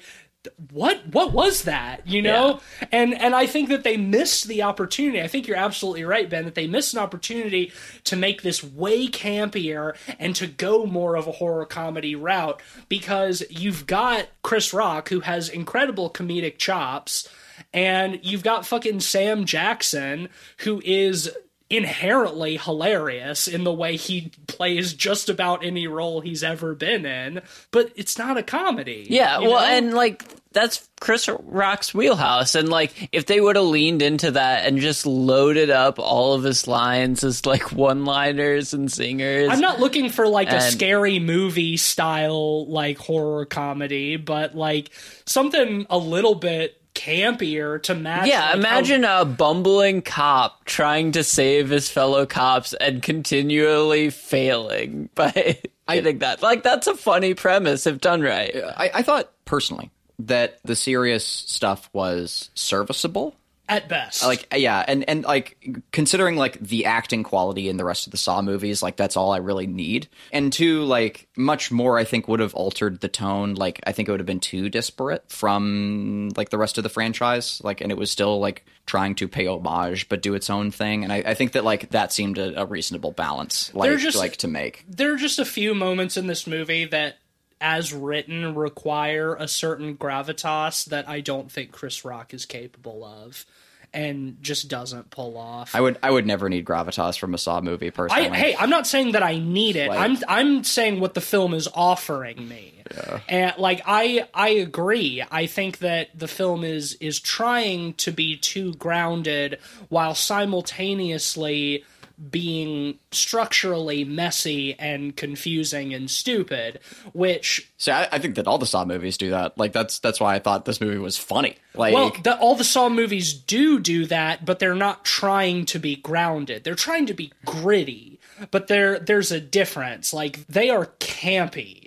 what what was that you know? And and i think that they missed the opportunity. I think you're absolutely right ben that they missed an opportunity to make this way campier and to go more of a horror comedy route because you've got chris rock who has incredible comedic chops and you've got fucking sam jackson who is inherently hilarious in the way he plays just about any role he's ever been in but it's not a comedy Yeah, well, know? and like that's Chris Rock's wheelhouse, and like if they would have leaned into that and just loaded up all of his lines as like one-liners and singers, I'm not looking for like a scary movie style like horror comedy, but like something a little bit campier to match. Yeah, like, how- imagine a bumbling cop trying to save his fellow cops and continually failing by hitting that. Like that's a funny premise if done right. I, I thought personally that the serious stuff was serviceable. At best. like yeah and and like considering like the acting quality in the rest of the saw movies like that's all i really need. And two like much more i think would have altered the tone. Like i think it would have been too disparate from like the rest of the franchise. Like and it was still like trying to pay homage but do its own thing. And i, I think that like that seemed a, a reasonable balance like just- like to make. there are just a few moments in this movie that as written require a certain gravitas that I don't think Chris Rock is capable of and just doesn't pull off. i would i would never need gravitas from a saw movie I, personally hey, I'm not saying that I need it. Like- I'm I'm saying what the film is offering me. And like I I agree. I think that the film is is trying to be too grounded while simultaneously being structurally messy and confusing and stupid, which See, I, I think that all the Saw movies do that. Like that's that's why I thought this movie was funny. Like, well, the, all the Saw movies do do that, but they're not trying to be grounded. They're trying to be gritty, but there there's a difference. Like they are campy.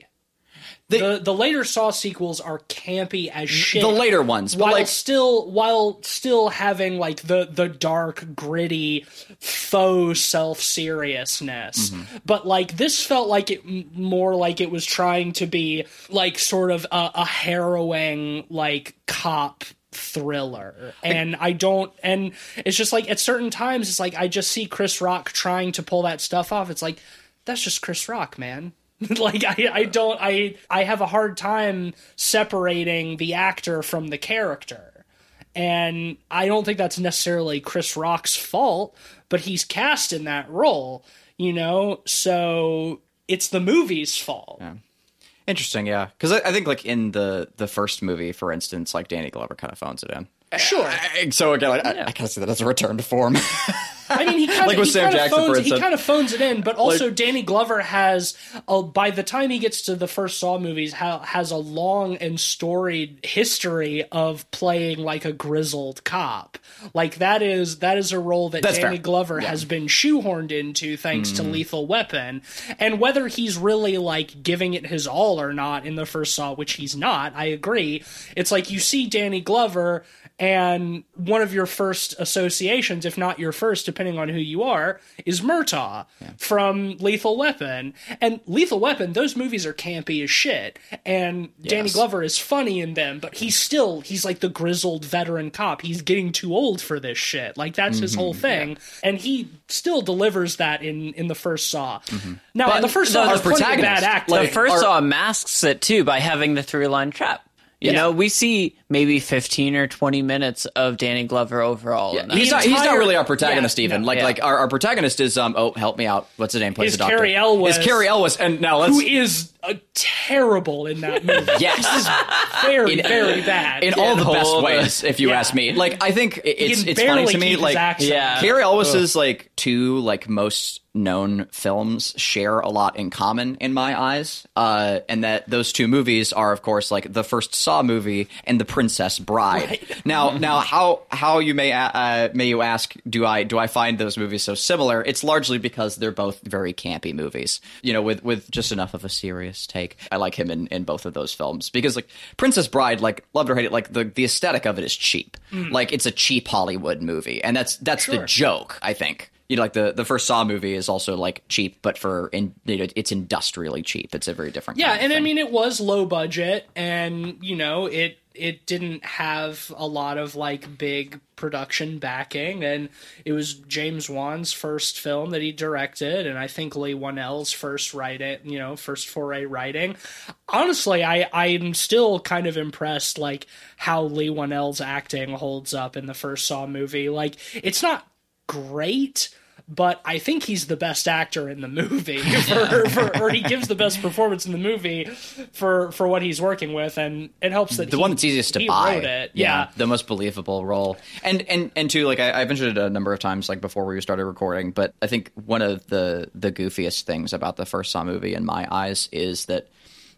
They- the the later Saw sequels are campy as shit. the later ones, but while like still while still having like the the dark gritty faux self seriousness Mm-hmm. but like this felt like it more like it was trying to be like sort of a, a harrowing like cop thriller and I don't and it's just like at certain times it's like I just see Chris Rock trying to pull that stuff off it's like that's just Chris Rock man like I, I don't I I have a hard time separating the actor from the character. And I don't think that's necessarily Chris Rock's fault, but he's cast in that role, you know? So it's the movie's fault. interesting, yeah. Because I, I think like in the the first movie, for instance, like Danny Glover kind of phones it in. Sure. I- so again, like, I, I kind of see that as a return to form. I mean, he kind Like of with he Sam kind of Jackson, for phones, he kind of phones it in, but also Danny Glover has, uh, by the time he gets to the first Saw movies, ha- has a long and storied history of playing like a grizzled cop. Like that is that is a role that Danny fair. Glover has been shoehorned into thanks to Lethal Weapon, and whether he's really like giving it his all or not in the first Saw, which he's not, I agree. It's like you see Danny Glover and one of your first associations, if not your first, depending on who you are, is Murtaugh from Lethal Weapon. And Lethal Weapon, those movies are campy as shit. And Danny Glover is funny in them, but he's still he's like the grizzled veteran cop. He's getting too old for this shit. Like that's his Mm-hmm. whole thing. And he still delivers that in in the first Saw. Now in the first Saw, the there's plenty of bad acting. the like, first our- saw masks it too by having the three line trap. You Yeah. know, we see maybe fifteen or twenty minutes of Danny Glover overall. in that. he's not. He's not really our protagonist. yeah, even no. like Yeah. like our, our protagonist is um. Oh, help me out. What's his name? Plays Is the doctor. Cary Elwes. Is Cary Elwes? And now let's who is uh, terrible in that movie. yes. very, very bad. in all the best Hold- ways, if you Yeah. ask me. Like I think it's it's funny to me. Like accent. Yeah. Cary Elwes's like two like most known films share a lot in common in my eyes, uh, and that those two movies are of course like the first Saw movie and The Princess Bride. Now, now how how you may uh, may you ask? Do I do I find those movies so similar? It's largely because they're both very campy movies. You know, with with just enough of a serious take. I like him in in both of those films because like Princess Bride, like loved or hate it, like the the aesthetic of it is cheap. Like it's a cheap Hollywood movie, and that's that's the joke. I think. You know, like the the first Saw movie is also like cheap, but for in you know, it's industrially cheap. It's a very different. Yeah, kind of and I mean it was low budget and you know, it it didn't have a lot of like big production backing and it was James Wan's first film that he directed and I think Leigh Whannell's first write it, you know, first foray writing. Honestly, I I'm still kind of impressed like how Leigh Whannell's acting holds up in the first Saw movie. Like it's not great, but I think he's the best actor in the movie, for, for, or he gives the best performance in the movie for for what he's working with, and it helps that the he- one that's easiest to buy. It. Yeah. the most believable role. And and and two, like I, I mentioned it a number of times, like before we started recording. But I think one of the the goofiest things about the first Saw movie, in my eyes, is that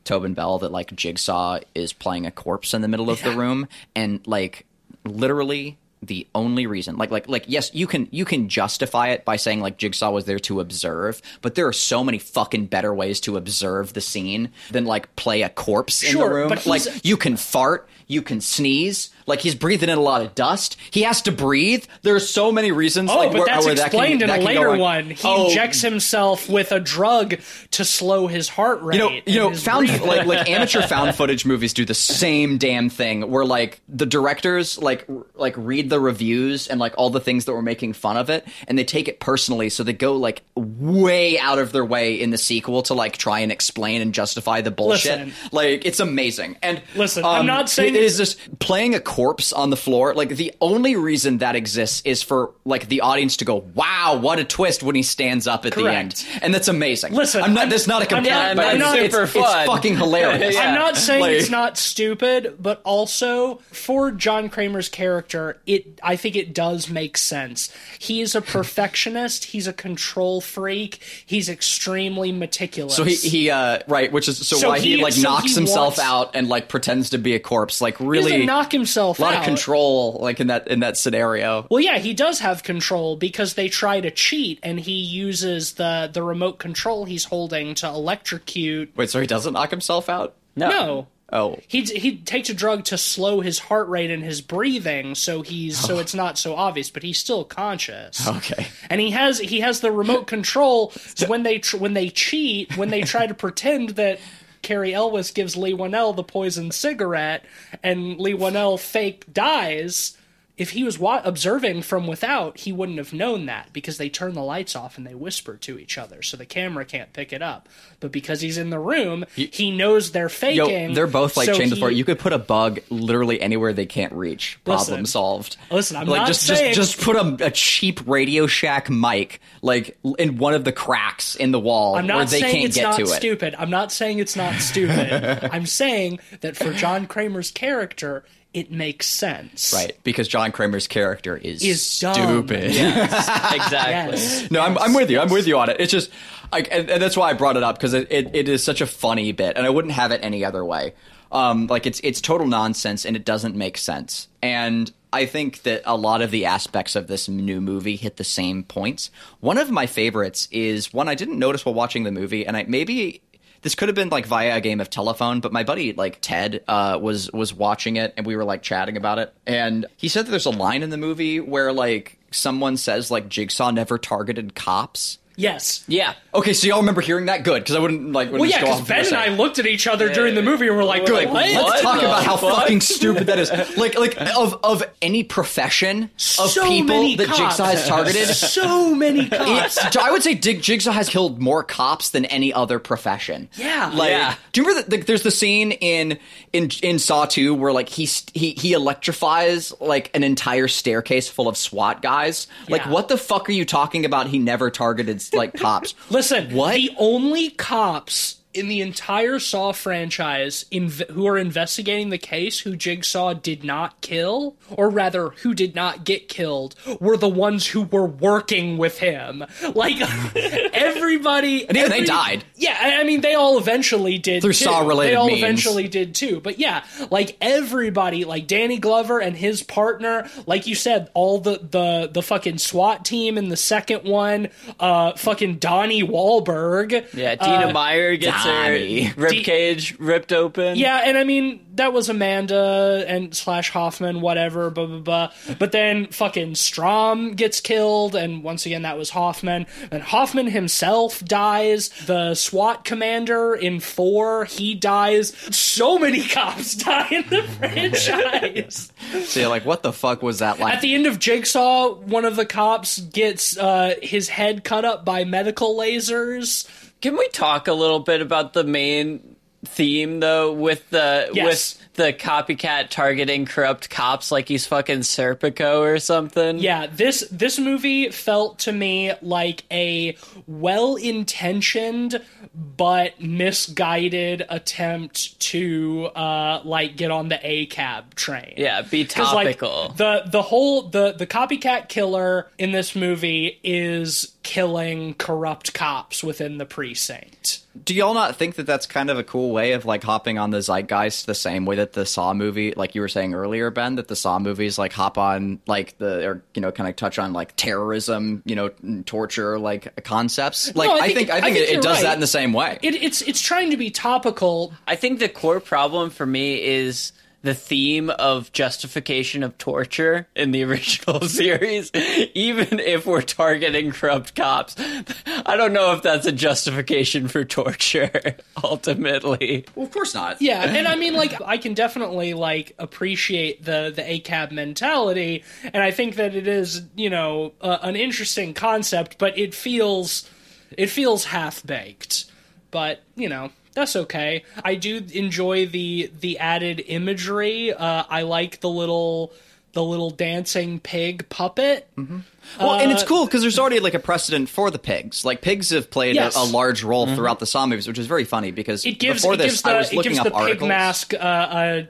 Tobin Bell, that like Jigsaw is playing a corpse in the middle of the room, and like literally the only reason like like like yes you can you can justify it by saying like jigsaw was there to observe but there are so many fucking better ways to observe the scene than like play a corpse in the room but like you can fart, you can sneeze. Like he's breathing in a lot of dust. He has to breathe. There's so many reasons. Oh, like, but where, that's where that can- explained in that a later on. one. He Oh, injects himself with a drug to slow his heart rate. You know, you know, found like like amateur found footage movies do the same damn thing. Where like the directors like r- like read the reviews and like all the things that were making fun of it, and they take it personally. So they go like way out of their way in the sequel to like try and explain and justify the bullshit. Listen. like it's amazing. And Listen, I'm um, not saying- it is just playing a corpse on the floor. Like the only reason that exists is for like the audience to go, "Wow, what a twist!" when he stands up at the end, and that's amazing. Listen, I'm not. I'm- that's not a I'm complaint, not- but I'm it's, not- it's, super it's fun. fucking hilarious. Yeah. I'm not saying Like- it's not stupid, but also for John Kramer's character, it I think it does make sense. He is a perfectionist. He's a control freak. He's extremely meticulous. So he he uh right, which is so, So why he, he- like so knocks he himself wants- out and like pretends to be a corpse, like really doesn't knock himself a lot out. of control, like in that in that scenario. Well, yeah, he does have control because they try to cheat, and he uses the the remote control he's holding to electrocute. Wait, so he doesn't knock himself out? No. No, Oh, he he takes a drug to slow his heart rate and his breathing, so he's so oh. it's not so obvious, but he's still conscious. okay. And he has he has the remote control so when they tr- when they cheat when they try to pretend that. Cary Elwes gives Leigh Whannell the poison cigarette, and Leigh Whannell fake dies. If he was wa- observing from without, he wouldn't have known that because they turn the lights off and they whisper to each other, so the camera can't pick it up. But because he's in the room, he knows they're faking. Yo, they're both like so chained to the floor. You could put a bug literally anywhere they can't reach. Problem Listen. solved. Listen, I'm like not just saying- just just put a, a cheap Radio Shack mic like in one of the cracks in the wall I'm where not they saying can't it's get not to it. stupid. I'm not saying it's not stupid. I'm saying that for John Kramer's character, it makes sense. Right, because John Kramer's character is, Is dumb. stupid. exactly. Yes. No, I'm, I'm with you. I'm with you on it. It's just, like, and, and that's why I brought it up because it, it, it is such a funny bit, and I wouldn't have it any other way. Um, like it's it's total nonsense, and it doesn't make sense. And I think that a lot of the aspects of this new movie hit the same points. One of my favorites is one I didn't notice while watching the movie, and I maybe this could have been like via a game of telephone, but my buddy like Ted uh, was was watching it, and we were like chatting about it, and he said that there's a line in the movie where like someone says like Jigsaw never targeted cops. Yes. Yeah. Okay, so y'all remember hearing that? Good, because I wouldn't like. Wouldn't Well, yeah, because Ben and I looked at each other during the movie and we're like, Good. what? Let's talk about how fuck? fucking stupid that is. Like, like of of any profession of So people many that cops. Jigsaw has targeted. so many cops. It's, I would say Dig Jigsaw has killed more cops than any other profession. Yeah. like Yeah. do you remember that? The, there's the scene in in in Saw 2 where like he he he electrifies like an entire staircase full of SWAT guys. Like, Yeah. what the fuck are you talking about? He never targeted like cops. Listen, What? the only cops in the entire Saw franchise inv- who are investigating the case who Jigsaw did not kill, or rather, who did not get killed, were the ones who were working with him. Like everybody, And even they died. Yeah, I I mean, they all eventually did Through. Saw-related They all means. eventually did too. But yeah, like everybody, like Danny Glover and his partner, like you said, all the the the fucking SWAT team in the second one, uh, fucking Donnie Wahlberg. Yeah, Dina Uh, Meyer gets Rib D- cage ripped open. Yeah, and I mean that was Amanda and slash Hoffman, whatever, blah blah blah. But then fucking Strahm gets killed, and once again that was Hoffman. And Hoffman himself dies. The SWAT commander in four, he dies. So many cops die in the franchise. So you're like, what the fuck was that like? At the end of Jigsaw, one of the cops gets uh, his head cut up by medical lasers. Can we talk a little bit about the main theme though with the Yes. with the copycat targeting corrupt cops like he's fucking Serpico or something? Yeah, this this movie felt to me like a well-intentioned but misguided attempt to uh like get on the ACAB train. Yeah, be 'Cause, like, topical. the the whole the the copycat killer in this movie is killing corrupt cops within the precinct. Do y'all not think that that's kind of a cool way of like hopping on the zeitgeist the same way that the Saw movie, like you were saying earlier, Ben, that the Saw movies like hop on like the or you know kind of touch on like terrorism, you know, and torture like concepts. Like I I think- think I I think, think it, you're it does right. that in the same way. It, it's it's trying to be topical. I think the core problem for me is the theme of justification of torture in the original series, even if we're targeting corrupt cops. I don't know if that's a justification for torture, ultimately. Well, of course not. Yeah, and I mean, like, I can definitely like appreciate the the ACAB mentality, and I think that it is, you know, uh, an interesting concept, but it feels it feels half baked. But you know, that's okay. I do enjoy the the added imagery. Uh, I like the little the little dancing pig puppet. Well, and it's cool because there's already like a precedent for the pigs. Like pigs have played Yes. a, a large role throughout the Saw movies, which is very funny because It gives before it this, gives the I was it looking gives up the pig articles. mask uh,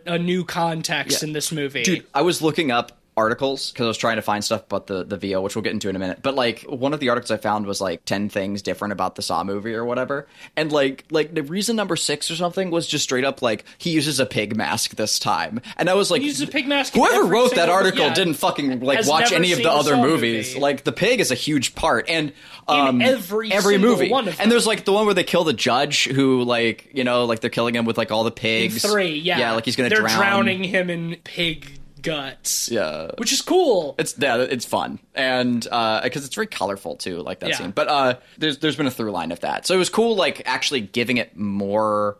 a, a new context in this movie. Dude, I was looking up articles because I was trying to find stuff about the the VO, which we'll get into in a minute. But like one of the articles I found was like ten things different about the Saw movie or whatever, and like like the reason number six or something was just straight up like he uses a pig mask this time, and I was like, He uses a pig mask Whoever wrote that article yeah. didn't fucking like watch any of the other movies. movie. Like the pig is a huge part, and um, every every movie. one of them. and there's like the one where they kill the judge who like you know like they're killing him with like all the pigs. Three, yeah, yeah, like he's gonna They're drown. drowning him in pig guts. Yeah. which is cool. It's yeah, it's fun and because it's very colorful too, like that Yeah. scene. But uh, there's there's been a through line of that, so it was cool, like actually giving it more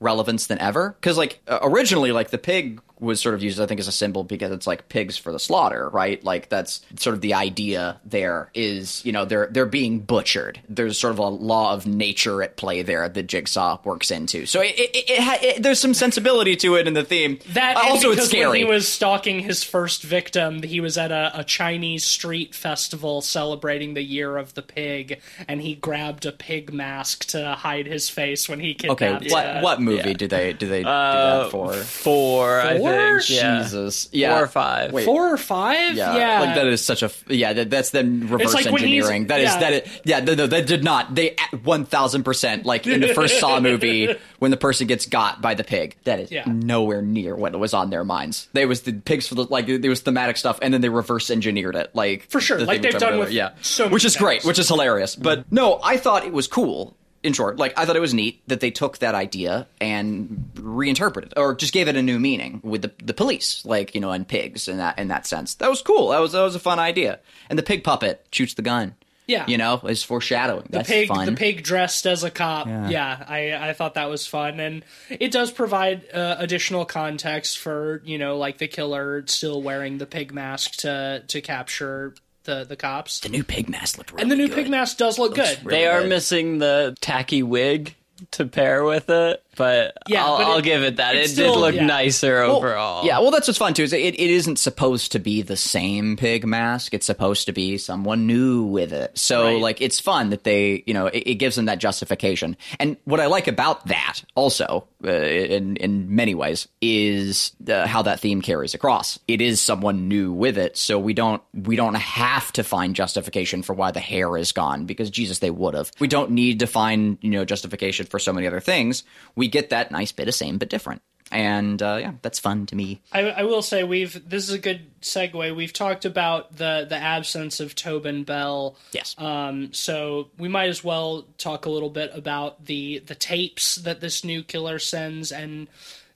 relevance than ever. Because like uh, originally, like the pig was sort of used, I think, as a symbol because it's like pigs for the slaughter, right? Like that's sort of the idea. There is, you know, they're they're being butchered. There's sort of a law of nature at play there that Jigsaw works into. So it, it, it, ha- it there's some sensibility to it in the theme. That Uh, also it's scary. when he was stalking his first victim, he was at a, a Chinese street festival celebrating the year of the pig, and he grabbed a pig mask to hide his face when he kidnapped. Okay, what uh, what movie do they do they do Uh, that for? Four, I Four? think. Yeah. Jesus, yeah, Four or five. Wait, four or five? yeah, like that is such a yeah. That, that's them reverse like engineering. That is yeah. that it. Yeah, no, no, that did not. They one thousand percent like in the first Saw movie when the person gets got by the pig. That is Yeah. nowhere near what was on their minds. They was the pigs for the like there was thematic stuff, and then they reverse engineered it like For sure, the like they've done with yeah, so many which is great, which is hilarious. But no, I thought it was cool. In short, like I thought it was neat that they took that idea and reinterpreted or just gave it a new meaning with the the police, like you know, and pigs in that in that sense. That was cool. That was that was a fun idea. And the pig puppet shoots the gun. Yeah. you know, is foreshadowing. the That's pig fun. the pig dressed as a cop yeah, I, I thought that was fun and it does provide uh, additional context for you know like the killer still wearing the pig mask to to capture the the cops The new pig mask looked really and the new good. pig mask does look good really They are good. missing the tacky wig to pair with it, but Yeah, I'll, but I'll give it that. It it's did still- look yeah. nicer overall. Yeah, well, that's what's fun too. Is it, it isn't supposed to be the same pig mask. It's supposed to be someone new with it. So, Right. like, it's fun that they, you know, it, it gives them that justification. And what I like about that, also, uh, in in many ways, is uh, how that theme carries across. It is someone new with it, so we don't we don't have to find justification for why the hair is gone because Jesus, they would have. We don't need to find you know justification for so many other things. We get that nice bit of same but different and uh, yeah, that's fun to me. I, I will say we've this is a good segue. We've talked about the the absence of Tobin Bell. Yes. Um, so we might as well talk a little bit about the the tapes that this new killer sends and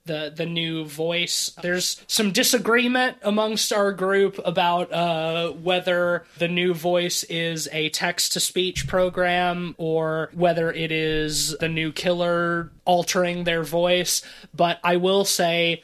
the the new voice. There's some disagreement amongst our group about uh, whether the new voice is a text to speech program or whether it is the new killer altering their voice. But I will say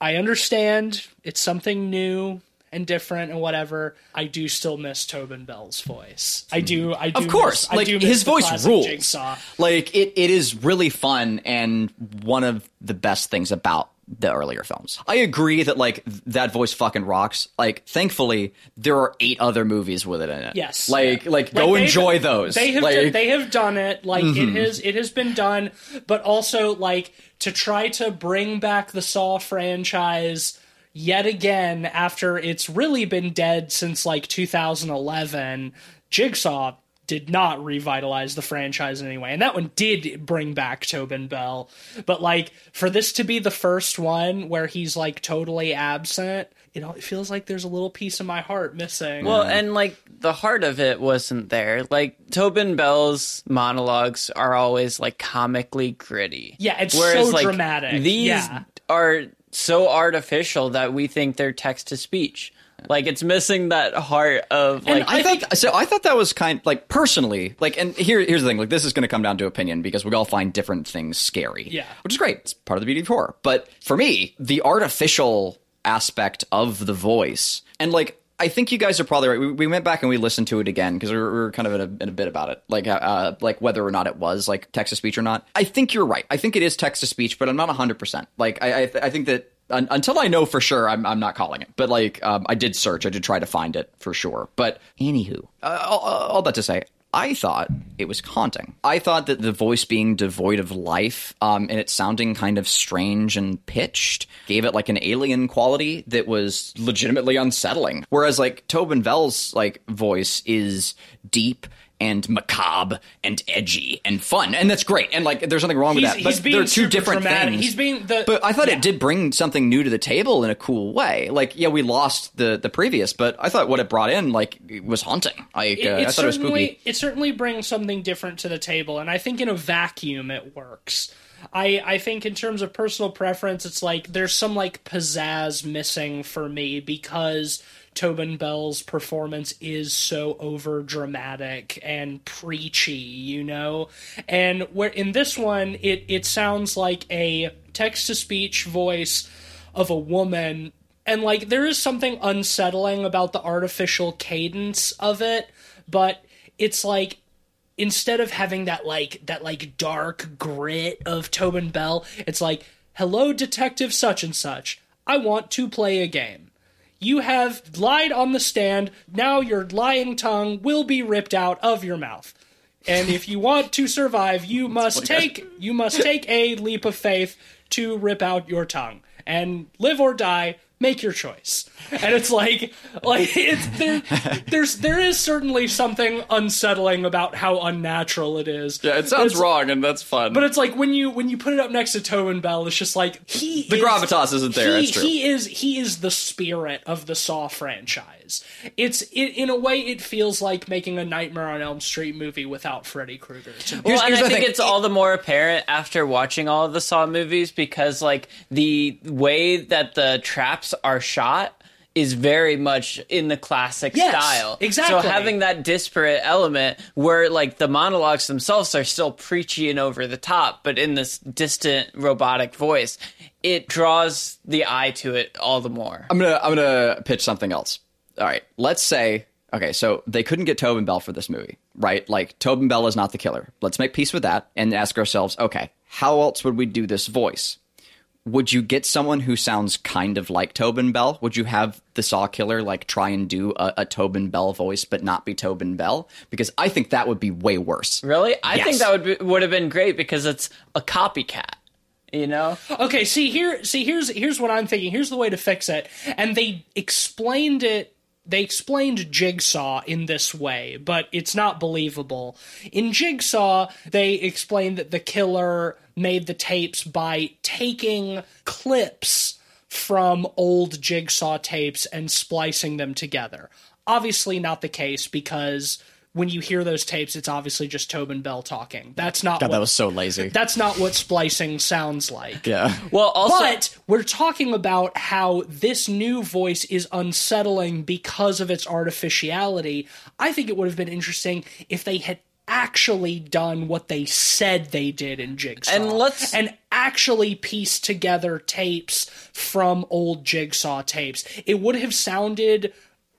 I understand it's something new and different and whatever. I do still miss Tobin Bell's voice. I do. I do. Of course, miss, I like do miss his voice rules. Jigsaw. Like it, it is really fun and one of the best things about the earlier films. I agree that like that voice fucking rocks. Like thankfully there are eight other movies with it in it. Yes. Like like, go enjoy those. They have like, Mm-hmm. they have done it. Like it has it has been done, but also like to try to bring back the Saw franchise yet again after it's really been dead since like 2011. Jigsaw did not revitalize the franchise in any way, and that one did bring back Tobin Bell. But like for this to be the first one where he's like totally absent, you know, it feels like there's a little piece of my heart missing. Well, and like the heart of it wasn't there. Like Tobin Bell's monologues are always like comically gritty. Yeah, it's Whereas, so like, dramatic. These Yeah. are so artificial that we think they're text to speech. Like it's missing that heart of like I, thought so. I thought that was kind like personally like, and here here's the thing. Like, this is going to come down to opinion because we all find different things scary. Yeah. which is great. It's part of the beauty of horror. But for me, the artificial aspect of the voice and like. I think you guys are probably right. We, we went back and we listened to it again because we, were, we were kind of in a, in a bit about it, like uh, uh, like whether or not it was like text to speech or not. I think you're right. I think it is text to speech, but I'm not 100. percent Like I I, th- I think that un- until I know for sure, I'm, I'm not calling it. But like, um, I did search, I did try to find it for sure. But anywho, uh, all, all that to say, I thought it was haunting. I thought that the voice being devoid of life um, and it sounding kind of strange and pitched gave it like an alien quality that was legitimately unsettling. Whereas like Tobin Bell's like voice is deep and macabre and edgy and fun, and that's great. And like, there's nothing wrong with He's- that. But he's being they're two different dramatic. things. He's being the- But I thought yeah. it did bring something new to the table in a cool way. Like, yeah, we lost the the previous, but I thought what it brought in like was haunting. Like, uh, it, I thought it was spooky. it certainly brings something different to the table, and I think in a vacuum it works. I I think in terms of personal preference, it's like there's some like pizzazz missing for me because Tobin Bell's performance is so over dramatic and preachy, you know? And where in this one it it sounds like a text to speech voice of a woman and like there is something unsettling about the artificial cadence of it, but it's like instead of having that like that like dark grit of Tobin Bell, it's like, "Hello detective such and such. I want to play a game." You have lied on the stand. Now your lying tongue will be ripped out of your mouth. And if you want to survive, you must take you must take a leap of faith to rip out your tongue and live or die. Make your choice. And it's like, like it's there. There's there is certainly something unsettling about how unnatural it is. Yeah, it sounds It's- wrong, and that's fun. But it's like when you when you put it up next to Tobin Bell, it's just like he The is- gravitas isn't there, He, that's true. he is he is the spirit of the Saw franchise. It's it, in a way it feels like making a Nightmare on Elm Street movie without Freddy Krueger. Well, Here's- and here's I think thing. it's all the more apparent after watching all of the Saw movies because, like, the way that the traps are shot is very much in the classic Yes, style. exactly. So having that disparate element where, like, the monologues themselves are still preachy and over the top, but in this distant robotic voice, it draws the eye to it all the more. I'm gonna I'm gonna pitch something else. All right, let's say okay, so they couldn't get Tobin Bell for this movie, right? Like Tobin Bell is not the killer. Let's make peace with that and ask ourselves, okay, how else would we do this voice? Would you get someone who sounds kind of like Tobin Bell? Would you have the Saw killer like try and do a, a Tobin Bell voice but not be Tobin Bell? Because I think that would be way worse. Really? I Yes. think that would be, would have been great because it's a copycat. You know? Okay, see here see here's here's what I'm thinking. Here's the way to fix it. And they explained it they explained Jigsaw in this way, but it's not believable. In Jigsaw, they explained that the killer made the tapes by taking clips from old Jigsaw tapes and splicing them together. Obviously not the case because when you hear those tapes, it's obviously just Tobin Bell talking. That's not God, what, that was so lazy. that's not what splicing sounds like. yeah. Well, also. But we're talking about how this new voice is unsettling because of its artificiality. I think it would have been interesting if they had actually done what they said they did in Jigsaw. And let's- and actually pieced together tapes from old Jigsaw tapes. It would have sounded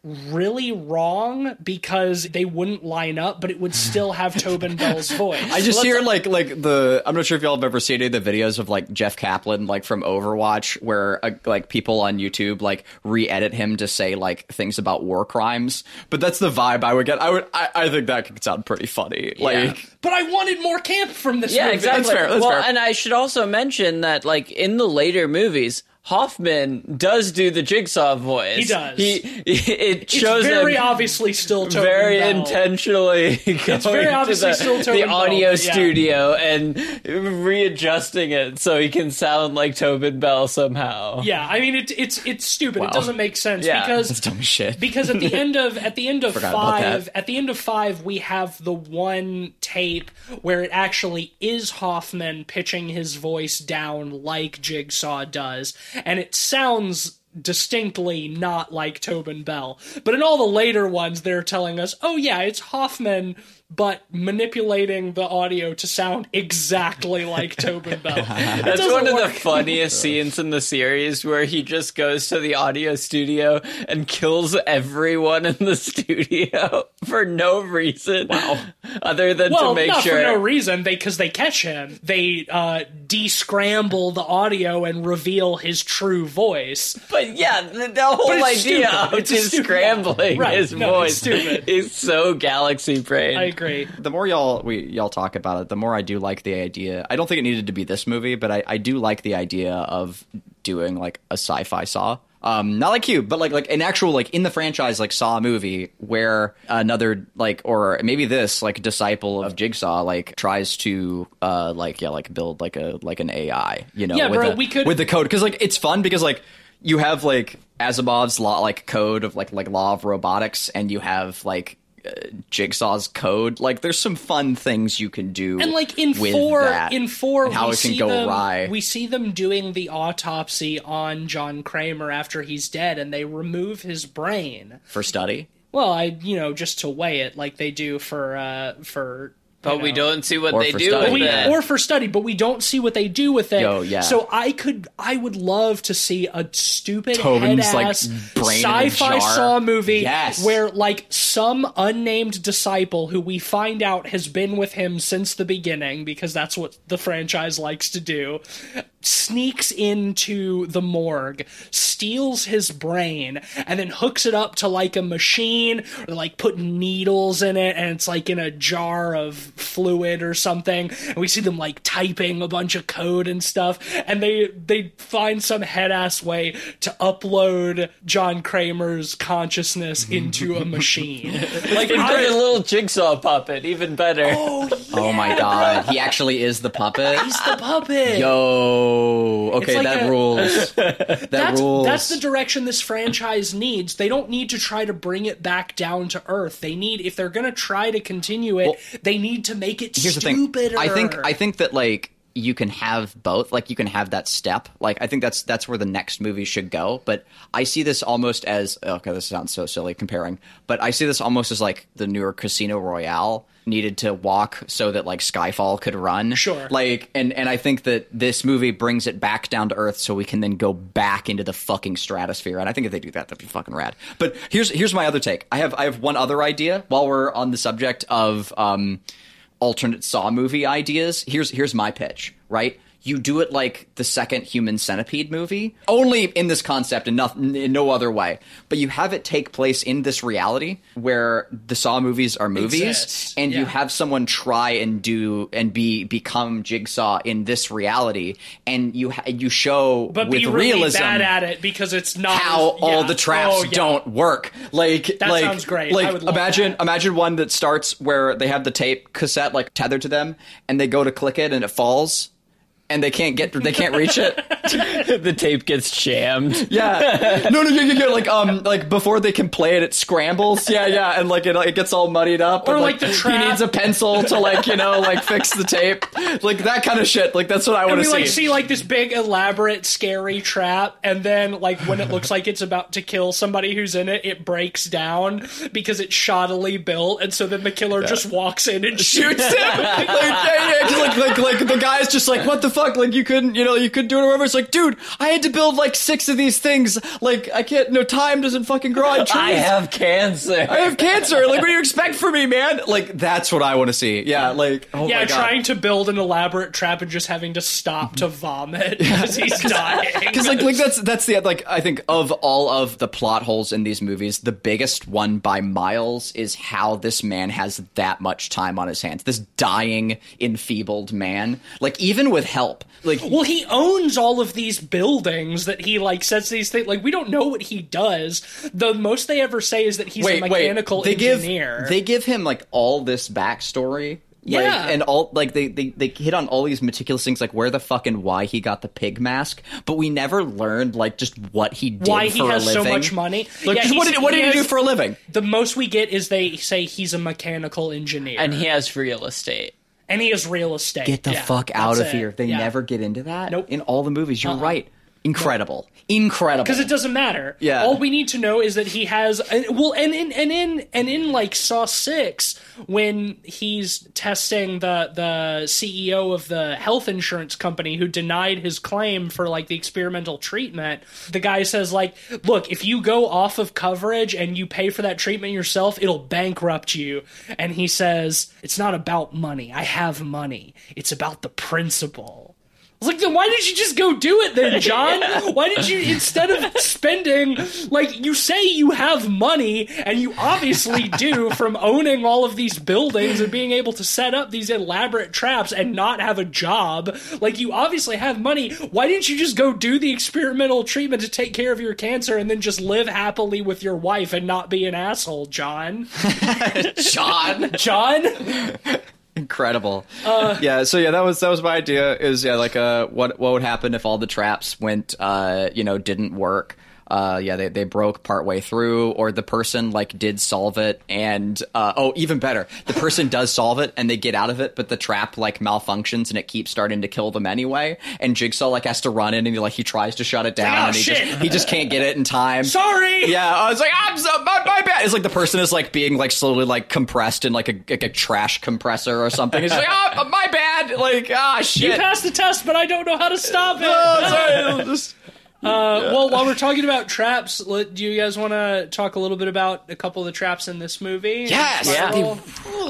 really wrong because they wouldn't line up, but it would still have Tobin Bell's voice. I just hear like like the I'm not sure if y'all have ever seen any of the videos of like Jeff Kaplan like from Overwatch where uh, like people on YouTube like re-edit him to say like things about war crimes. But that's the vibe I would get. I would I, I think that could sound pretty funny. Like but I wanted more camp from this Yeah, movie. exactly. That's fair, that's well, fair. and I should also mention that, like in the later movies, Hoffman does do the Jigsaw voice. He does. He it It's shows very him obviously still Tobin very Bell. intentionally going very to obviously the, still the Tobin Bell, audio yeah. studio and readjusting it so he can sound like Tobin Bell somehow. Yeah, I mean it, it's it's stupid. Wow. It doesn't make sense Yeah. that's because dumb shit. because at the end of at the end of five at the end of five we have the one tape where it actually is Hoffman pitching his voice down like Jigsaw does, and it sounds distinctly not like Tobin Bell. But in all the later ones, they're telling us, oh yeah, it's Hoffman, but manipulating the audio to sound exactly like Tobin Bell. That's doesn't one of the funniest scenes in the series where he just goes to the audio studio and kills everyone in the studio for no reason. Wow. Other than Well, to make not sure. for no reason. They because they catch him. They uh, de-scramble the audio and reveal his true voice. But yeah, the, the whole idea stupid. of It's just scrambling Right. his No, it's voice is so galaxy brain. Agree. the more y'all we y'all talk about it, the more I do like the idea. I don't think it needed to be this movie, but I, I do like the idea of doing like a sci-fi Saw. Um, not like Cube, but like like an actual like in the franchise like Saw movie where another like or maybe this like disciple of Jigsaw like tries to uh like yeah like build like a like an AI you know Yeah, with bro, the- we could- with the code because like it's fun because like you have like Asimov's law like code of like like law of robotics and you have like uh, Jigsaw's code like there's some fun things you can do And like in four, that in four, how it can go them, awry We see them doing the autopsy on John Kramer after he's dead, and they remove his brain. for study Well, I you know just to weigh it like they do for uh for. You but we don't see what they do study. with we, it. or for study, but we don't see what they do with it. Yo, yeah. So I could, I would love to see a stupid Tobin's, head like, ass brain sci-fi. Saw movie Yes. where like some unnamed disciple who we find out has been with him since the beginning because that's what the franchise likes to do. Sneaks into the morgue, steals his brain, and then hooks it up to like a machine or like putting needles in it, and it's like in a jar of fluid or something. And we see them like typing a bunch of code and stuff, and they they find some head ass way to upload John Kramer's consciousness into a machine. like And a little jigsaw puppet, even better. oh, oh my god he actually is the puppet he's the puppet. yo Oh, okay like that a- rules that that's, rules that's the direction this franchise needs. They don't need to try to bring it back down to earth. They need, if they're going to try to continue it, Well, they need to make it here's the thing. I think I think that like you can have both. Like you can have that step. Like I think that's that's where the next movie should go. But I see this almost as okay. This sounds so silly comparing, but I see this almost as like the newer Casino Royale needed to walk so that like Skyfall could run. Sure. Like and and I think that this movie brings it back down to earth so we can then go back into the fucking stratosphere. And I think if they do that, that'd be fucking rad. But here's here's my other take. I have I have one other idea while we're on the subject of um alternate Saw movie ideas. Here's here's my pitch, right? You do it like the second Human Centipede movie, only in this concept and not, in no other way. But you have it take place in this reality where the Saw movies are movies, and you have someone try and do and be become Jigsaw in this reality, and you ha- you show but with be really realism bad at it because it's not how as- all the traps Oh, yeah. don't work. Like That like, sounds great. Like I would love imagine that. imagine one that starts where they have the tape cassette like tethered to them, and they go to click it and it falls, and they can't get they can't reach it. the tape gets jammed. Yeah, no, no, yeah, yeah, yeah. Like um, like before they can play it, it scrambles. Yeah, yeah, and like it, it gets all muddied up. Or and, like the trap. he needs a pencil to like you know like fix the tape, like that kind of shit. Like that's what I want to see. like see like this big elaborate scary trap and then like when it looks like it's about to kill somebody who's in it it breaks down because it's shoddily built and so then the killer just walks in and shoots him. like, yeah, yeah, like, like, like the guy's just like, what the fuck? Like, you couldn't, you know, you couldn't do it or whatever. It's like, dude, I had to build like six of these things. Like, I can't, no time doesn't fucking grow on trees. I have cancer. I have cancer. Like, what do you expect from me, man? Like, that's what I want to see. Yeah, like, oh yeah my god. trying to build an elaborate trap and just having to stop to vomit because he's dying Because like, like that's that's the like I think of all of the plot holes in these movies, the biggest one by miles is how this man has that much time on his hands. This dying, enfeebled man, like even with help, like Well, he owns all of these buildings that he like sets these things. Like we don't know what he does. The most they ever say is that he's a mechanical They engineer. give they give him like all this backstory. Like, Yeah. and all like they, they they hit on all these meticulous things like where the fuck and why he got the pig mask, but we never learned like just what he did Why for he has a so much money. Like, Yeah, what did what did he, do for a living? The most we get is they say he's a mechanical engineer, and he has real estate. And he has real estate. Get the Yeah, fuck out of it. here. They Yeah. never get into that. Nope. In all the movies, you're Uh-uh. right. Incredible, incredible. because it doesn't matter. Yeah. All we need to know is that he has and, well, and in and in and in like Saw Six, when he's testing the the CEO of the health insurance company who denied his claim for like the experimental treatment, the guy says like, "Look, if you go off of coverage and you pay for that treatment yourself, it'll bankrupt you." And he says, "It's not about money. I have money. It's about the principle." I was like, then why did you just go do it then, John? Why did you, instead of spending, like, you say you have money, and you obviously do from owning all of these buildings and being able to set up these elaborate traps and not have a job. Like, you obviously have money. Why didn't you just go do the experimental treatment to take care of your cancer and then just live happily with your wife and not be an asshole, John? John, John? Incredible. Uh, yeah, so yeah, that was that was my idea. Is yeah, like uh, what what would happen if all the traps went, uh, you know, didn't work. Uh, yeah, they, they broke partway through, or the person like did solve it, and uh, oh, even better, the person does solve it and they get out of it, but the trap like malfunctions and it keeps starting to kill them anyway. And Jigsaw like has to run in and he like he tries to shut it down oh, and he shit. just he just can't get it in time. Sorry! Yeah, I was like, I'm so my, my bad. It's like the person is like being like slowly like compressed in like a like a trash compressor or something. It's like, oh, my bad. Like, ah, You shit. passed the test, but I don't know how to stop it. Oh, sorry. Just- Uh, well, while we're talking about traps, let, do you guys want to talk a little bit about a couple of the traps in this movie? Yes! Spiral?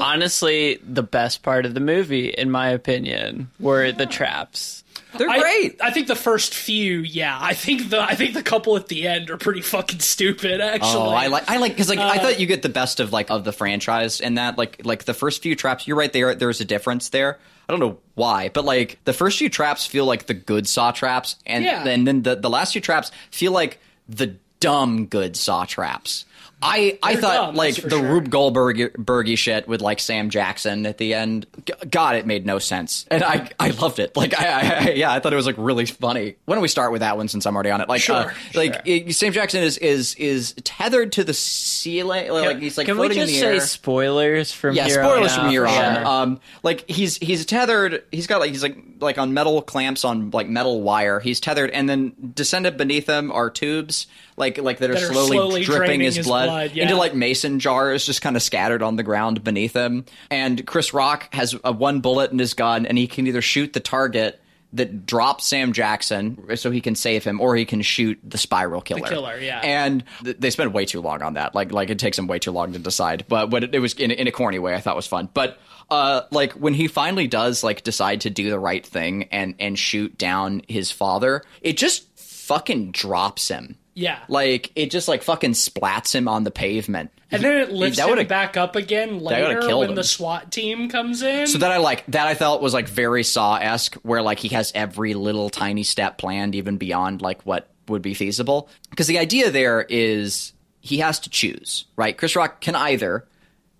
Honestly, the best part of the movie, in my opinion, were the traps. They're I, great. I think the first few, yeah. I think the I think the couple at the end are pretty fucking stupid. Actually, Oh, I like I like because like I uh, thought you get the best of like of the franchise in that like like the first few traps. You're right there. There's a difference there. I don't know why, but like the first few traps feel like the good Saw traps, and Yeah. and then the the last few traps feel like the dumb good Saw traps. I, I They're thought dumb, like the sure. Rube Goldberg Bergy shit with like Sam Jackson at the end. G- God, it made no sense, and I I loved it. Like I, I, I yeah, I thought it was like really funny. Why don't we start with that one since I'm already on it? Like uh, Sure, like sure. it- Sam Jackson is is is tethered to the ceiling. Like he's like Can we just in the say air. spoilers from Yeah, here spoilers on from here on. Yeah. Um, like he's he's tethered. He's got like he's like like on metal clamps on like metal wire. He's tethered, and then descended beneath him are tubes like like that are, That are slowly, slowly dripping his, his blood, blood, yeah. into like mason jars, just kind of scattered on the ground beneath him. And Chris Rock has a one bullet in his gun, and he can either shoot the target. That drops Sam Jackson so he can save him, or he can shoot the spiral killer. killer, yeah. And th- they spend way too long on that. Like, like it takes him way too long to decide. But what it, it was in, in a corny way, I thought was fun. But uh, like when he finally does like decide to do the right thing and and shoot down his father, it just fucking drops him. Yeah. Like it just like fucking splats him on the pavement. and then it lifts that him back up again later when him. the SWAT team comes in. So that I like that I felt was like very Saw esque, where like he has every little tiny step planned, even beyond like what would be feasible. Because the idea there is he has to choose, right? Chris Rock can either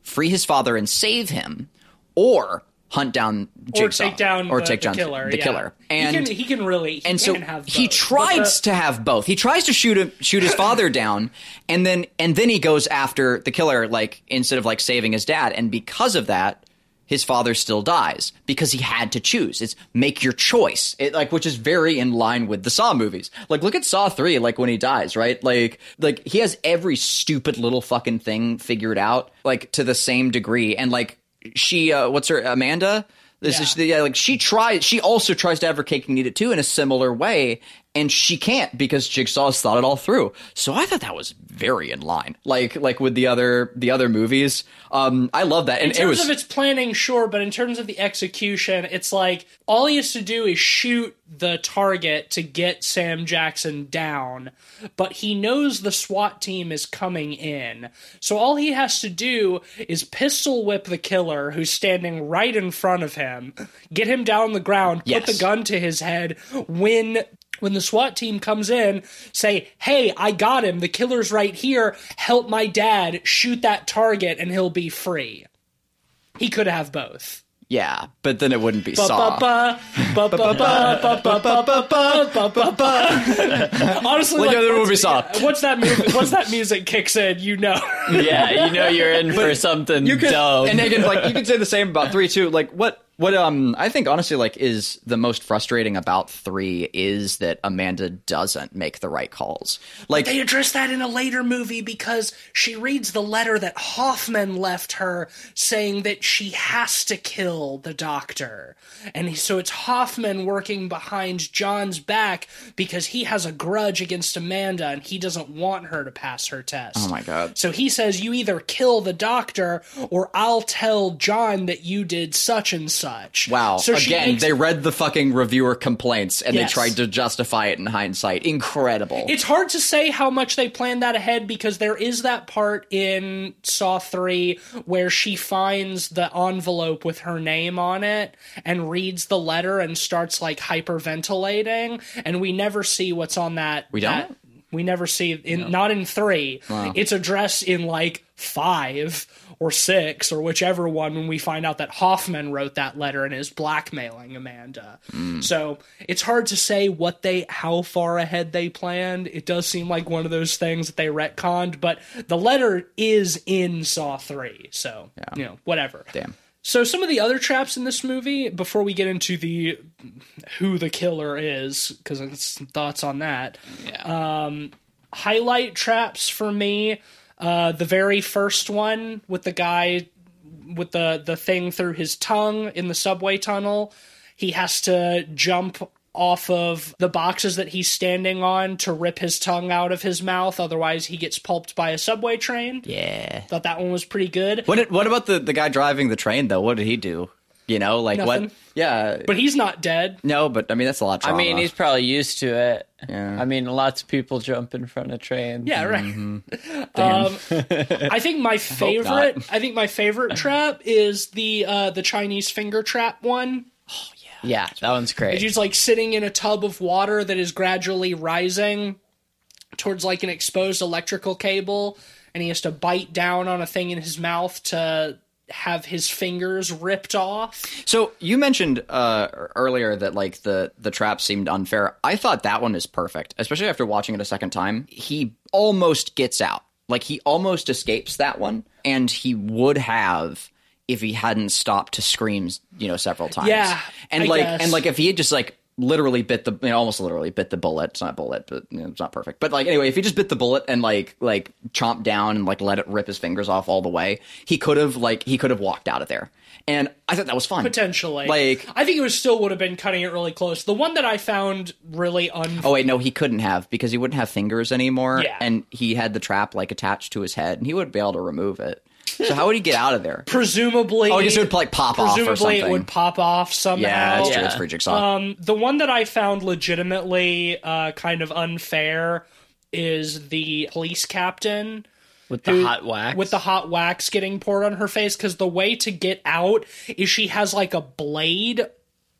free his father and save him, or hunt down or take down or the, take the killer. the yeah. killer. And he can, he can really he and so can have he tries the- to have both. He tries to shoot him, shoot his father down, and then and then he goes after the killer, like instead of like saving his dad. And because of that, his father still dies because he had to choose. It's make your choice, it, like which is very in line with the Saw movies. Like look at Saw three, like when he dies, right? Like like he has every stupid little fucking thing figured out, like to the same degree, and like she, uh, what's her Amanda. This is Yeah. yeah, like she tries. She also tries to have her cake and eat it too in a similar way, and she can't because Jigsaw's thought it all through. So I thought that was very in line, like like with the other the other movies. Um, I love that, and In terms it was of its planning, sure, but in terms of the execution, it's like all he has to do is shoot the target to get Sam Jackson down, but he knows the SWAT team is coming in. So all he has to do is pistol whip the killer who's standing right in front of him, get him down on the ground, put the gun to his head, when when the SWAT team comes in, say, hey, I got him. The killer's right here. Help my dad shoot that target and he'll be free. He could have both. Yeah, but then it wouldn't be Saw. Honestly, like, other movie Saw. Once that movie, once that music kicks in, you know. yeah, you know you're in for something You dumb. And again, like you could say the same about three, two. Like what? What um I think honestly like is the most frustrating about three is that Amanda doesn't make the right calls. Like They address that in a later movie because she reads the letter that Hoffman left her saying that she has to kill the doctor. And so it's Hoffman working behind John's back because he has a grudge against Amanda and he doesn't want her to pass her test. Oh my God. So he says, You either kill the doctor or I'll tell John that you did such and such. Wow. So Again, they read the fucking reviewer complaints and Yes. they tried to justify it in hindsight. Incredible. It's hard to say how much they planned that ahead because there is that part in Saw 3 where she finds the envelope with her name on it and reads the letter and starts like hyperventilating and we never see what's on that. We don't? that- we never see in not in 3. It's addressed in like 5 or 6 or whichever one when we find out that Hoffman wrote that letter and is blackmailing Amanda. Mm. So, it's hard to say what they how far ahead they planned. It does seem like one of those things that they retconned, but the letter is in Saw 3. So, you know, whatever. Damn. So some of the other traps in this movie, before we get into the who the killer is, because some thoughts on that. Yeah. Um, highlight traps for me, uh, the very first one with the guy with the the thing through his tongue in the subway tunnel. He has to jump off of the boxes that he's standing on to rip his tongue out of his mouth, otherwise he gets pulped by a subway train. yeah. Thought that one was pretty good. What did, what about the the guy driving the train though? What did he do? You know, like Nothing. what? Yeah. But he's not dead. no, but I mean that's a lot of I mean, he's probably used to it. Yeah. I mean, lots of people jump in front of trains. Yeah, right. Damn. Um, I think my favorite. I think my favorite trap is the uh, the Chinese finger trap one. Oh yeah, Yeah, that one's great. He's like sitting in a tub of water that is gradually rising towards like an exposed electrical cable, and he has to bite down on a thing in his mouth to have his fingers ripped off. So you mentioned uh, earlier that like the the trap seemed unfair. I thought that one is perfect, especially after watching it a second time. He almost gets out, like he almost escapes that one, and he would have if he hadn't stopped to scream, you know, several times. Yeah, and I like guess. and like if he had just like literally bit the you know, almost literally bit the bullet. It's not a bullet, but you know, it's not perfect. But like anyway, if he just bit the bullet and like like chomped down and like let it rip his fingers off all the way, he could have like he could have walked out of there. And I thought that was fun. Potentially, Like- I think it was still would have been cutting it really close. The one that I found really un. Oh wait, no, he couldn't have because he wouldn't have fingers anymore, Yeah. and he had the trap like attached to his head, and he wouldn't be able to remove it. So how would he get out of there? presumably, Oh, I guess it would like pop off or presumably it would pop off somehow. yeah, that's true. Yeah. It's free jigsaw. Um, the one that I found legitimately uh, kind of unfair is the police captain with the who- hot wax. with the hot wax getting poured on her face because the way to get out is she has like a blade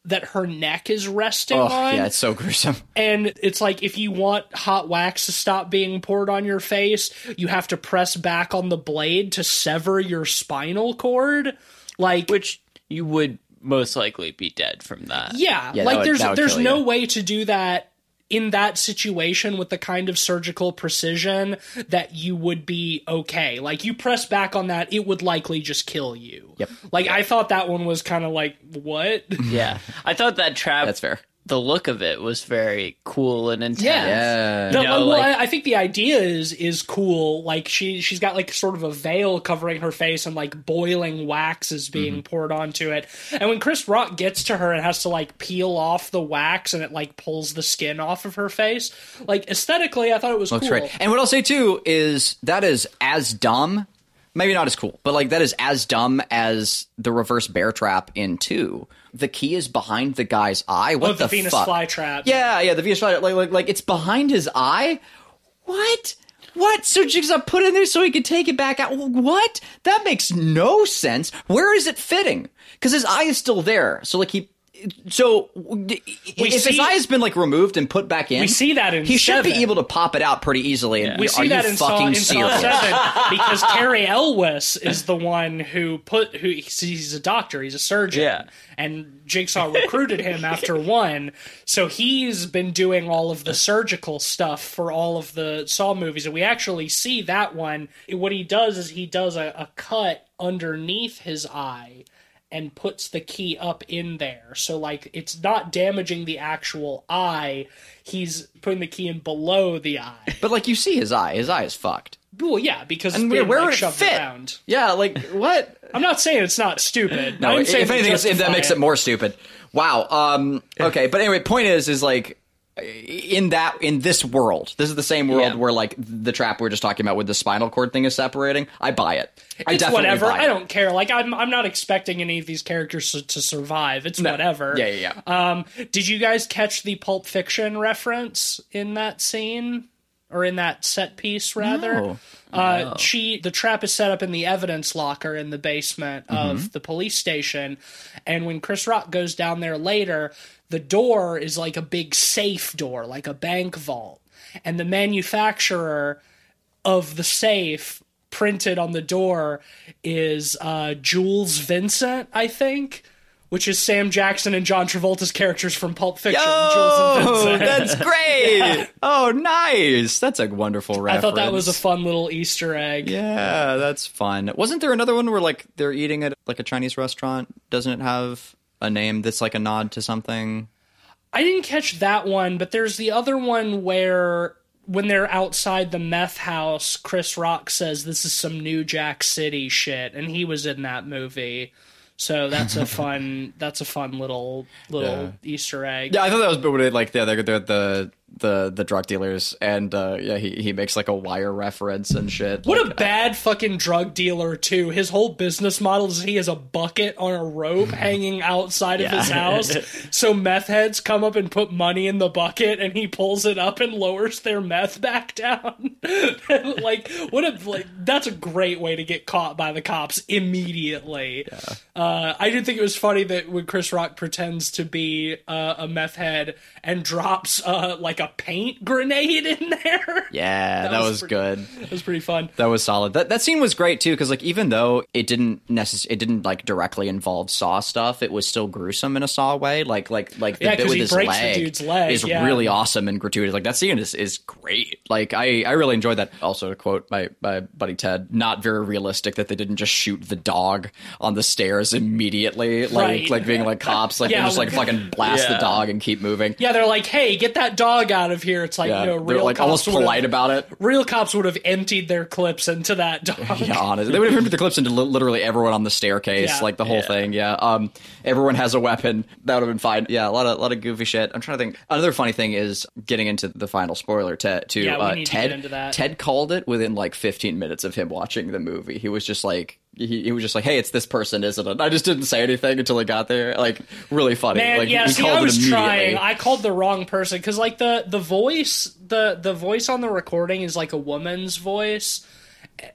that her neck is resting oh on yeah, it's so gruesome. and it's like if you want hot wax to stop being poured on your face you have to press back on the blade to sever your spinal cord like which you would most likely be dead from that. Yeah, Yeah, that like would- there's that would there's kill no you. way to do that in that situation with the kind of surgical precision that you would be okay. Like you press back on that, it would likely just kill you. Yep. Like I thought that one was kind of like what? Yeah, I thought that trap. That's fair. The look of it was very cool and intense. Yeah. Yeah, No, know, well, like- I, I think the idea is is cool. Like she she's got like sort of a veil covering her face, and like boiling wax is being Mm-hmm. poured onto it. And when Chris Rock gets to her and has to like peel off the wax, and it like pulls the skin off of her face. Like aesthetically, I thought it was looks cool. great. And what I'll say too is that is as dumb, maybe not as cool, but like that is as dumb as the reverse bear trap in two. The key is behind the guy's eye. What Oh, the, the, Venus fuck? flytrap. Yeah, yeah, the Venus flytrap. Like, like, like it's behind his eye. What? What? So Jigsaw put it in there so he could take it back out. What? That makes no sense. Where is it fitting? Because his eye is still there. So like he. So if his eye has been like removed and put back in, We see that in he should be able to pop it out pretty easily. And We are see you that in Saw, fucking in Saw serious? Seven because Cary Elwes is the one who put who he's a doctor, he's a surgeon, Yeah. and Jigsaw recruited him after one, so he's been doing all of the surgical stuff for all of the Saw movies, and we actually see that one. What he does is he does a, a cut underneath his eye. And puts the key up in there. So like it's not damaging the actual eye. He's putting the key in below the eye. But like you see his eye, his eye is fucked. well, yeah, because And where, where like, would it fit? around. Yeah, like what? I'm not saying it's not stupid. No, I'm if anything, if that makes it more stupid. Wow. Um. Okay, but anyway, point is, is like in that in this world, this is the same world Yeah. where like the trap we are just talking about with the spinal cord thing is separating. I buy it. I it's definitely whatever. buy. I don't care. Like I'm, I'm not expecting any of these characters to, to survive. It's whatever. Yeah, yeah, yeah. Um, did you guys catch the Pulp Fiction reference in that scene or in that set piece rather? No. Uh, she the trap is set up in the evidence locker in the basement of the police station, and when Chris Rock goes down there later, the door is like a big safe door, like a bank vault, and the manufacturer of the safe printed on the door is uh, Jules Vincent, I think, which is Sam Jackson and John Travolta's characters from Pulp Fiction. Oh, that's great! Oh, nice. That's a wonderful reference. I thought that was a fun little Easter egg. Yeah, that's fun. Wasn't there another one where like they're eating at like a Chinese restaurant? Doesn't it have a name that's like a nod to something? I didn't catch that one, but there's the other one where when they're outside the meth house, Chris Rock says this is some New Jack City shit, and he was in that movie. So that's a fun that's a fun little little Easter egg. Yeah, I thought that was it, like yeah, they're, they're the the the drug dealers, and uh, yeah, he he makes like a wire reference and shit. What Like, a bad fucking drug dealer too. His whole business model is he has a bucket on a rope hanging outside of his house. So meth heads come up and put money in the bucket and he pulls it up and lowers their meth back down. like what a like that's a great way to get caught by the cops immediately. Uh, I did think it was funny that when Chris Rock pretends to be uh, a meth head and drops uh, like a paint grenade in there. yeah, that, was was, pretty- good. It was pretty fun. That was solid. That that scene was great too, because like even though it didn't necess- it didn't like directly involve Saw stuff, it was still gruesome in a Saw way. Like like like the Yeah, bit 'cause with he his breaks the leg, dude's leg, is yeah. really awesome and gratuitous. Like that scene is is great. Like I I really enjoyed that. Also to quote my my buddy Ted, not very realistic that they didn't just shoot the dog on the stairs immediately, like Right. like being like cops, like Yeah, they just like like- fucking blast the dog and keep moving. Yeah, they're like, "Hey, get that dog out of here." It's like, Yeah, you know, they're real like cops almost polite about it. Real cops would have emptied their clips into that dog. Yeah, honestly, they would have emptied the clips into li- literally everyone on the staircase, Yeah. like the whole Yeah. thing. Yeah, um, everyone has a weapon. That would have been fine. Yeah, a lot of a lot of goofy shit. I'm trying to think. Another funny thing is getting into the final spoiler. Ted, to Yeah, uh, to Ted. that. Ted called it within like 15 minutes of him watching the movie. He was just like. He, he was just like, "Hey, it's this person, isn't it?" I just didn't say anything until he got there. Like, really funny. Man, like, yeah. See, I was trying. I called the wrong person because, like, the the voice, the the voice on the recording is like a woman's voice,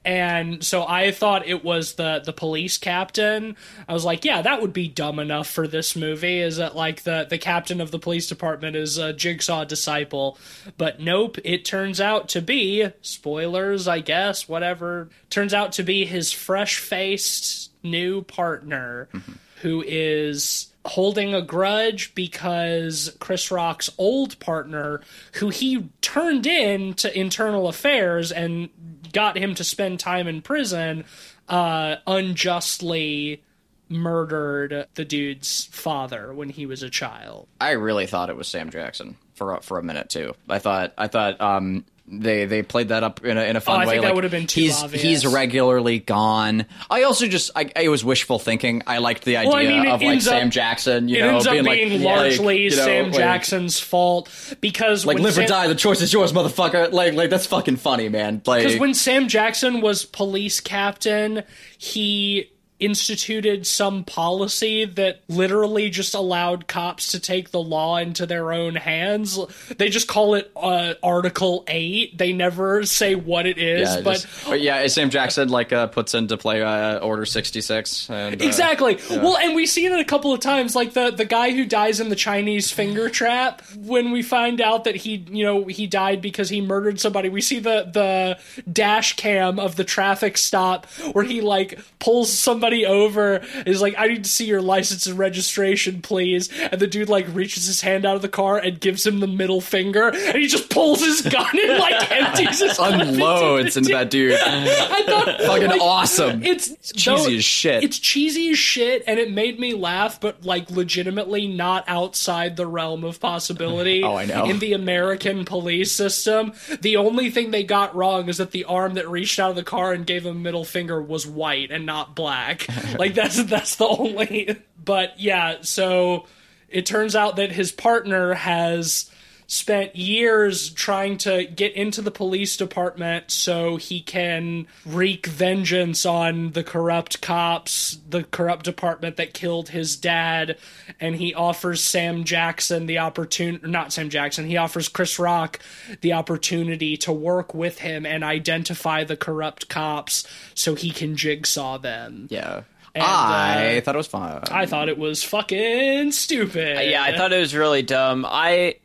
and so I thought it was the the police captain. I was like, yeah, that would be dumb enough for this movie. Is that like the the captain of the police department is a jigsaw disciple? But nope, it turns out to be spoilers, I guess. Whatever turns out to be his fresh faced new partner, mm-hmm. who is holding a grudge because Chris Rock's old partner, who he turned in to internal affairs and got him to spend time in prison, uh, unjustly murdered the dude's father when he was a child. I really thought it was Sam Jackson for for a minute too. I thought I thought um they they played that up in a in a oh, fun Oh, I way. think that would've been too he's obvious. he's regularly gone. I also just I it was wishful thinking. I liked the idea I mean, of like ends up- Sam Jackson. You it know, ends up being being like largely like, you know, Sam like- Jackson's fault because Like live or die, the choice is yours, motherfucker. Like like that's fucking funny, man. Like Because when Sam Jackson was police captain, he instituted some policy that literally just allowed cops to take the law into their own hands. They just call it uh, Article 8. They never say what it is, yeah, but but yeah, Sam Jackson like uh, puts into play uh, Order sixty six. And, uh, Exactly. Well, and we've seen it a couple of times, like the the guy who dies in the Chinese finger trap. When we find out that he, you know, he died because he murdered somebody, we see the the dash cam of the traffic stop where he like pulls somebody somebody over is like, I need to see your license and registration, please. And the dude like reaches his hand out of the car and gives him the middle finger, and he just pulls his gun and like empties his Unloads into that dude. I thought Fucking like, awesome. It's cheesy though- as shit. It's cheesy as shit, and it made me laugh, but like legitimately not outside the realm of possibility. Oh, I know. In the American police system, the only thing they got wrong is that the arm that reached out of the car and gave him middle finger was white and not black. like that's that's the only. But yeah, so it turns out that his partner has spent years trying to get into the police department so he can wreak vengeance on the corrupt cops, the corrupt department that killed his dad, and he offers Sam Jackson the opportunity not Sam Jackson, he offers Chris Rock the opportunity to work with him and identify the corrupt cops so he can jigsaw them. Yeah. And, I uh, thought it was fun. I thought it was fucking stupid. Yeah, I thought it was really dumb. I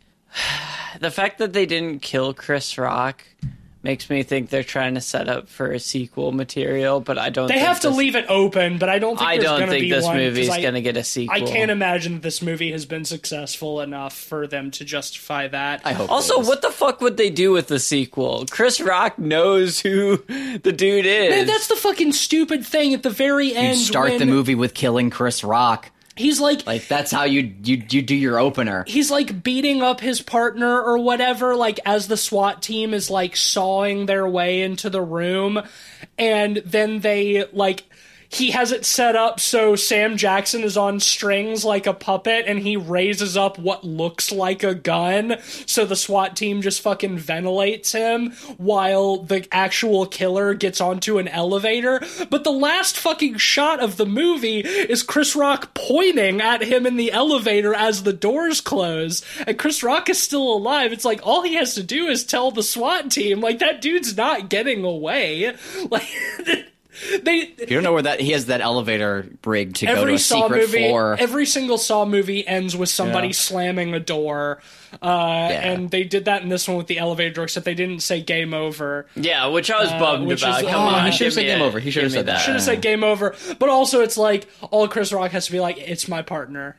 the fact that they didn't kill Chris Rock makes me think they're trying to set up for a sequel material, but I don't. They think have to leave it open, but I don't think I there's don't gonna think be this movie is going to get a sequel. I can't imagine that this movie has been successful enough for them to justify that. I hope. Also, what the fuck would they do with the sequel? Chris Rock knows who the dude is. Man, that's the fucking stupid thing at the very you end. start the movie with killing Chris Rock? He's like, Like that's how you you you do your opener. he's like beating up his partner or whatever like as the SWAT team is like sawing their way into the room and then they like he has it set up so Sam Jackson is on strings like a puppet and he raises up what looks like a gun. So the SWAT team just fucking ventilates him while the actual killer gets onto an elevator. But the last fucking shot of the movie is Chris Rock pointing at him in the elevator as the doors close. And Chris Rock is still alive. It's like all he has to do is tell the SWAT team like that dude's not getting away. Like they You don't know where that he has that elevator rig to go to a Saw secret movie, floor. every single Saw movie ends with somebody Yeah. slamming a door, uh, and they did that in this one with the elevator door, except they didn't say game over. yeah, which I was bummed which about. is- Come oh, on, he should've said game a- over. He should've said that. Should have said game over, but also it's like all Chris Rock has to be like, it's my partner.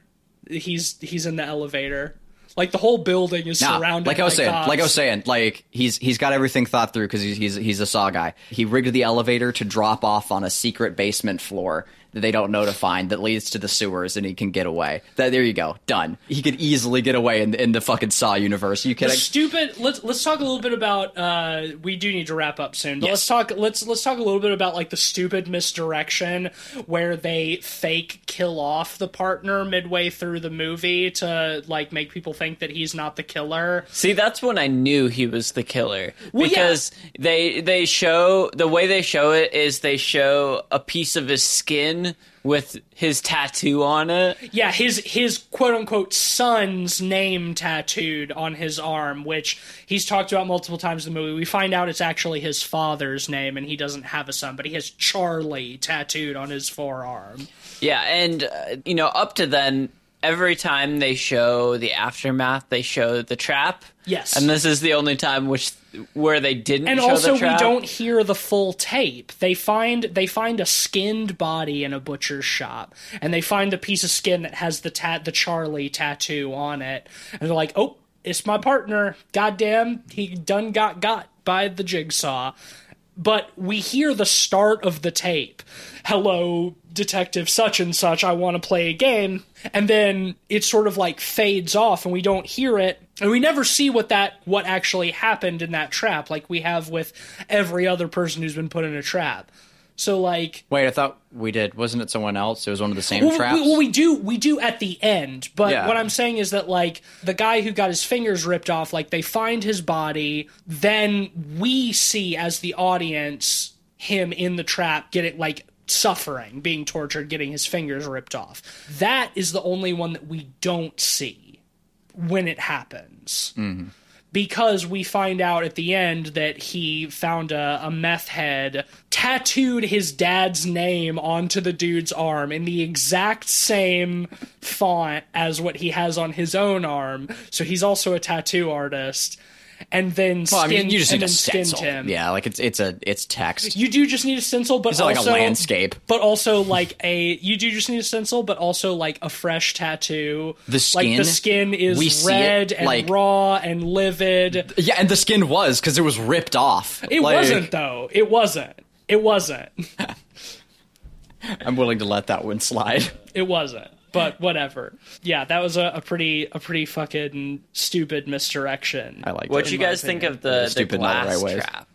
He's he's in the elevator. Like the whole building is Nah, surrounded. like I was by saying, cops. like I was saying, like he's he's got everything thought through because he's, he's he's a saw guy. He rigged the elevator to drop off on a secret basement floor that they don't know to find that leads to the sewers, and he can get away. That, there you go, done. He could easily get away in, in the fucking Saw universe. You the kidding? stupid let's let's talk a little bit about uh we do need to wrap up soon but Yes. let's talk let's let's talk a little bit about like the stupid misdirection where they fake kill off the partner midway through the movie to like make people think that he's not the killer See, that's when I knew he was the killer Well, yeah. because they they show the way they show it is they show a piece of his skin with his tattoo on it. yeah his his quote unquote son's name tattooed on his arm which he's talked about multiple times in the movie we find out it's actually his father's name and he doesn't have a son but he has charlie tattooed on his forearm Yeah, and uh, you know, up to then, every time they show the aftermath, they show the trap. Yes. and this is the only time which where they didn't. and also we don't hear the full tape they find they find a skinned body in a butcher's shop and they find the piece of skin that has the tat the charlie tattoo on it and they're like oh it's my partner goddamn he done got got by the jigsaw but we hear the start of the tape. Hello, detective such and such, I want to play a game. And then it sort of like fades off and we don't hear it. And we never see what that what actually happened in that trap like we have with every other person who's been put in a trap. So like Wait, I thought we did. Wasn't it someone else? It was one of the same well, traps. We, well, we do we do at the end, but Yeah. what I'm saying is that like the guy who got his fingers ripped off, like they find his body, then we see as the audience him in the trap getting like suffering, being tortured, getting his fingers ripped off. That is the only one that we don't see when it happens mm-hmm. because we find out at the end that he found a, a meth head, tattooed his dad's name onto the dude's arm in the exact same font as what he has on his own arm. So he's also a tattoo artist. And then Well, I skinned, mean, you just and need a stencil. him. Yeah, like it's it's a it's text. You do just need a stencil, but It's like a also landscape. But also like a you do just need a stencil, but also like a fresh tattoo. The like the skin, skin is red it, and like- raw and livid. Yeah, and the skin was because it was ripped off. It Like, wasn't though. It wasn't. It wasn't. I'm willing to let that one slide. It wasn't. But whatever. Yeah, that was a, a pretty a pretty fucking stupid misdirection. I like What it. you my guys think of the, the Stupid, not the glass right trap?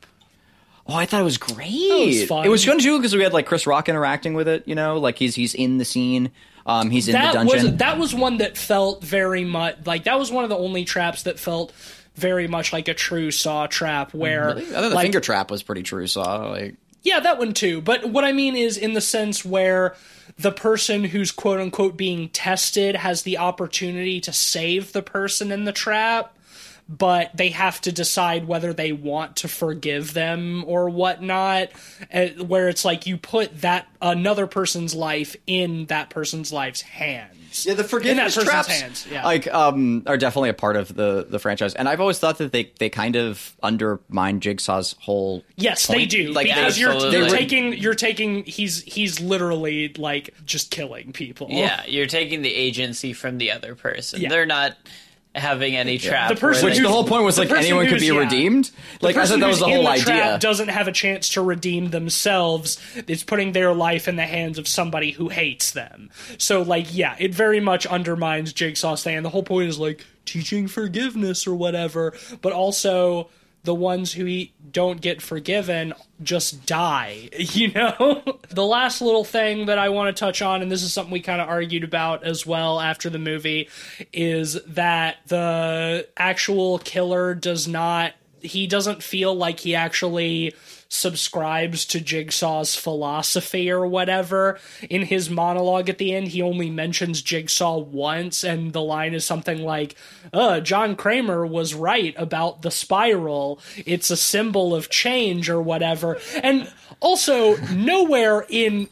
Oh, I thought it was great. was fun. It was fun too because we had like Chris Rock interacting with it. You know, like he's he's in the scene. Um, he's in that the dungeon. was that was one that felt very much like that was one of the only traps that felt very much like a true saw trap where Really? I thought the like, finger trap was pretty true. Saw. like, Yeah, that one too. But what I mean is in the sense where the person who's quote unquote being tested has the opportunity to save the person in the trap, but they have to decide whether they want to forgive them or whatnot. uh, Where it's like you put that another person's life in that person's life's hands. Yeah, the forgiveness person's traps, hands, yeah. like um, are definitely a part of the the franchise. And I've always thought that they they kind of undermine Jigsaw's whole. Yes, they do. Like because they, you're, you're taking you're taking he's he's literally like just killing people. Yeah, you're taking the agency from the other person. Yeah. They're not having any trap. The person Which the whole point was like anyone could be yeah. redeemed. Like I person thought that was the whole in the trap idea. doesn't have a chance to redeem themselves. It's putting their life in the hands of somebody who hates them. So, like, yeah, it very much undermines Jigsaw's thing. And the whole point is like teaching forgiveness or whatever, but also the ones who don't get forgiven just die. You know. the last little thing that I want to touch on, and this is something we kind of argued about as well after the movie, is that the actual killer does not he doesn't feel like he actually subscribes to Jigsaw's philosophy or whatever. In his monologue at the end, he only mentions Jigsaw once, and the line is something like, uh, John Kramer was right about the spiral. It's a symbol of change or whatever. And also, nowhere in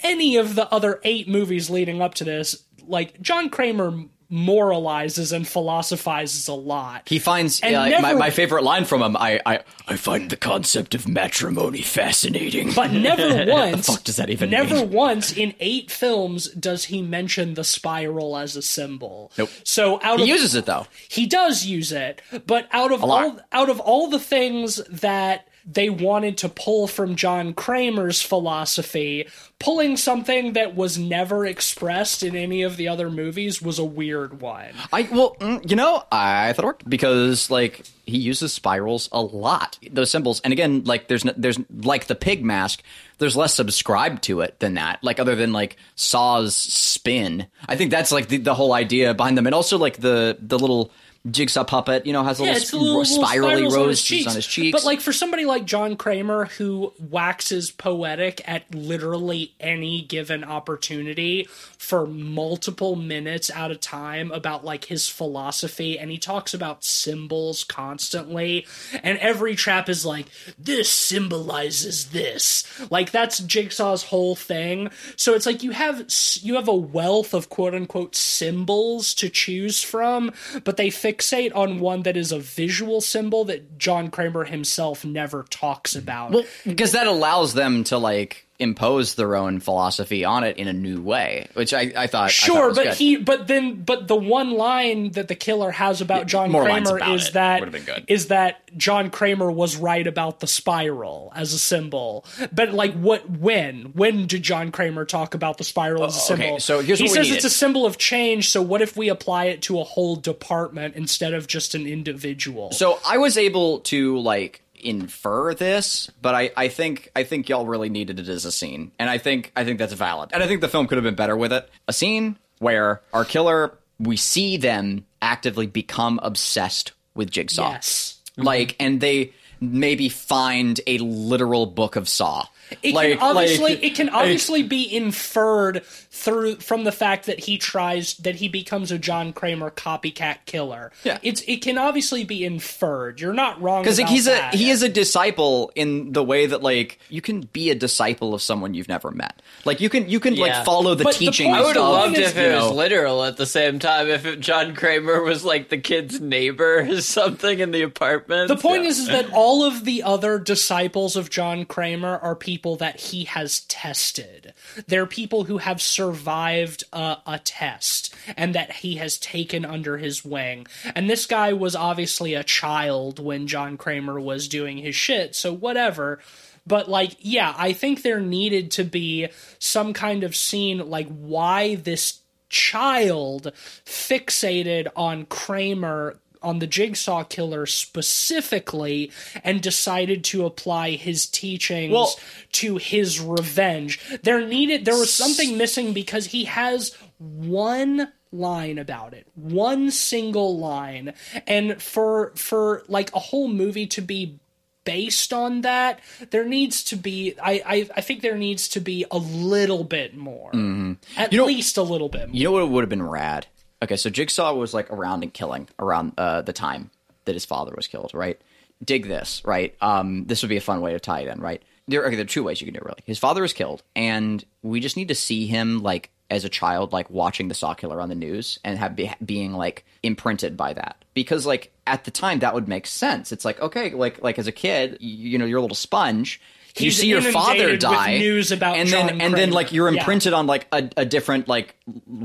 any of the other eight movies leading up to this, like, John Kramer moralizes and philosophizes a lot. He finds uh, my, never- my favorite line from him. I, I I find the concept of matrimony fascinating. But never once. fuck does that even Never mean? once in eight films does he mention the spiral as a symbol. Nope. So out he of uses it though. he does use it, but out of all out of all the things that they wanted to pull from John Kramer's philosophy, pulling something that was never expressed in any of the other movies was a weird one. I well, mm, you know, I thought it worked because like he uses spirals a lot. Those symbols, and again, like there's there's like the pig mask. There's less subscribed to it than that. Like other than like Saw's spin, I think that's like the, the whole idea behind them, and also like the the little jigsaw puppet. You know, has a Yeah, little, the little, little spirally spirals roses on his, cheeks. But like for somebody like John Kramer who waxes poetic at literally any given opportunity for multiple minutes at a time about like his philosophy and he talks about symbols constantly and every trap is like this symbolizes this. Like that's Jigsaw's whole thing. So it's like you have you have a wealth of quote unquote symbols to choose from, but they fixate on one that is a visual symbol that John Kramer himself never talks mm-hmm. about. well, because that allows them to like impose their own philosophy on it in a new way, which I, I thought I thought Sure, was but good. he, but then, but the one line that the killer has about John Kramer about is it that would've been good. is that John Kramer was right about the spiral as a symbol. But like, what? When? When did John Kramer talk about the spiral as a Oh, okay, symbol? so here's he says needed. it's a symbol of change. So what if we apply it to a whole department instead of just an individual? So I was able to like infer this, but I, I think I think y'all really needed it as a scene, and I think I think that's valid, and I think the film could have been better with it. A scene where our killer, we see them actively become obsessed with Jigsaw, yes. like, and they maybe find a literal book of Saw. It like, can obviously like- it can obviously be inferred through from the fact that he tries that he becomes a John Kramer copycat killer. Yeah. It's it can obviously be inferred. You're not wrong because about he's that. a he is a disciple in the way that like you can be a disciple of someone you've never met. Like you can you can Yeah. like follow the But the teachings. I would have of, loved if you it was know- literal at the same time. If it, John Kramer was like the kid's neighbor or something in the apartment. The point is, is that all of the other disciples of John Kramer are people that he has tested. They're people who have survived a, a test and that he has taken under his wing. And this guy was obviously a child when John Kramer was doing his shit, so whatever. But like, yeah, I think there needed to be some kind of scene like why this child fixated on Kramer on the jigsaw killer specifically and decided to apply his teachings Well- to his revenge. There needed there was something missing because he has one line about it. One single line. And for for like a whole movie to be based on that, there needs to be I I, I think there needs to be a little bit more. Mm-hmm. At You know- least a little bit more. You know what would have been rad? Okay, so Jigsaw was like around and killing around uh, the time that his father was killed, right? Dig this, right? Um, this would be a fun way to tie it in, right? There, okay, there are two ways you can do it, really. His father was killed, and we just need to see him like as a child, like watching the Saw Killer on the news and have be, being like imprinted by that, because like at the time that would make sense. It's like okay, like like as a kid, you, you know, you're a little sponge. You He's see your father die, news about and John then and then like you're Yeah. imprinted on like a, a different like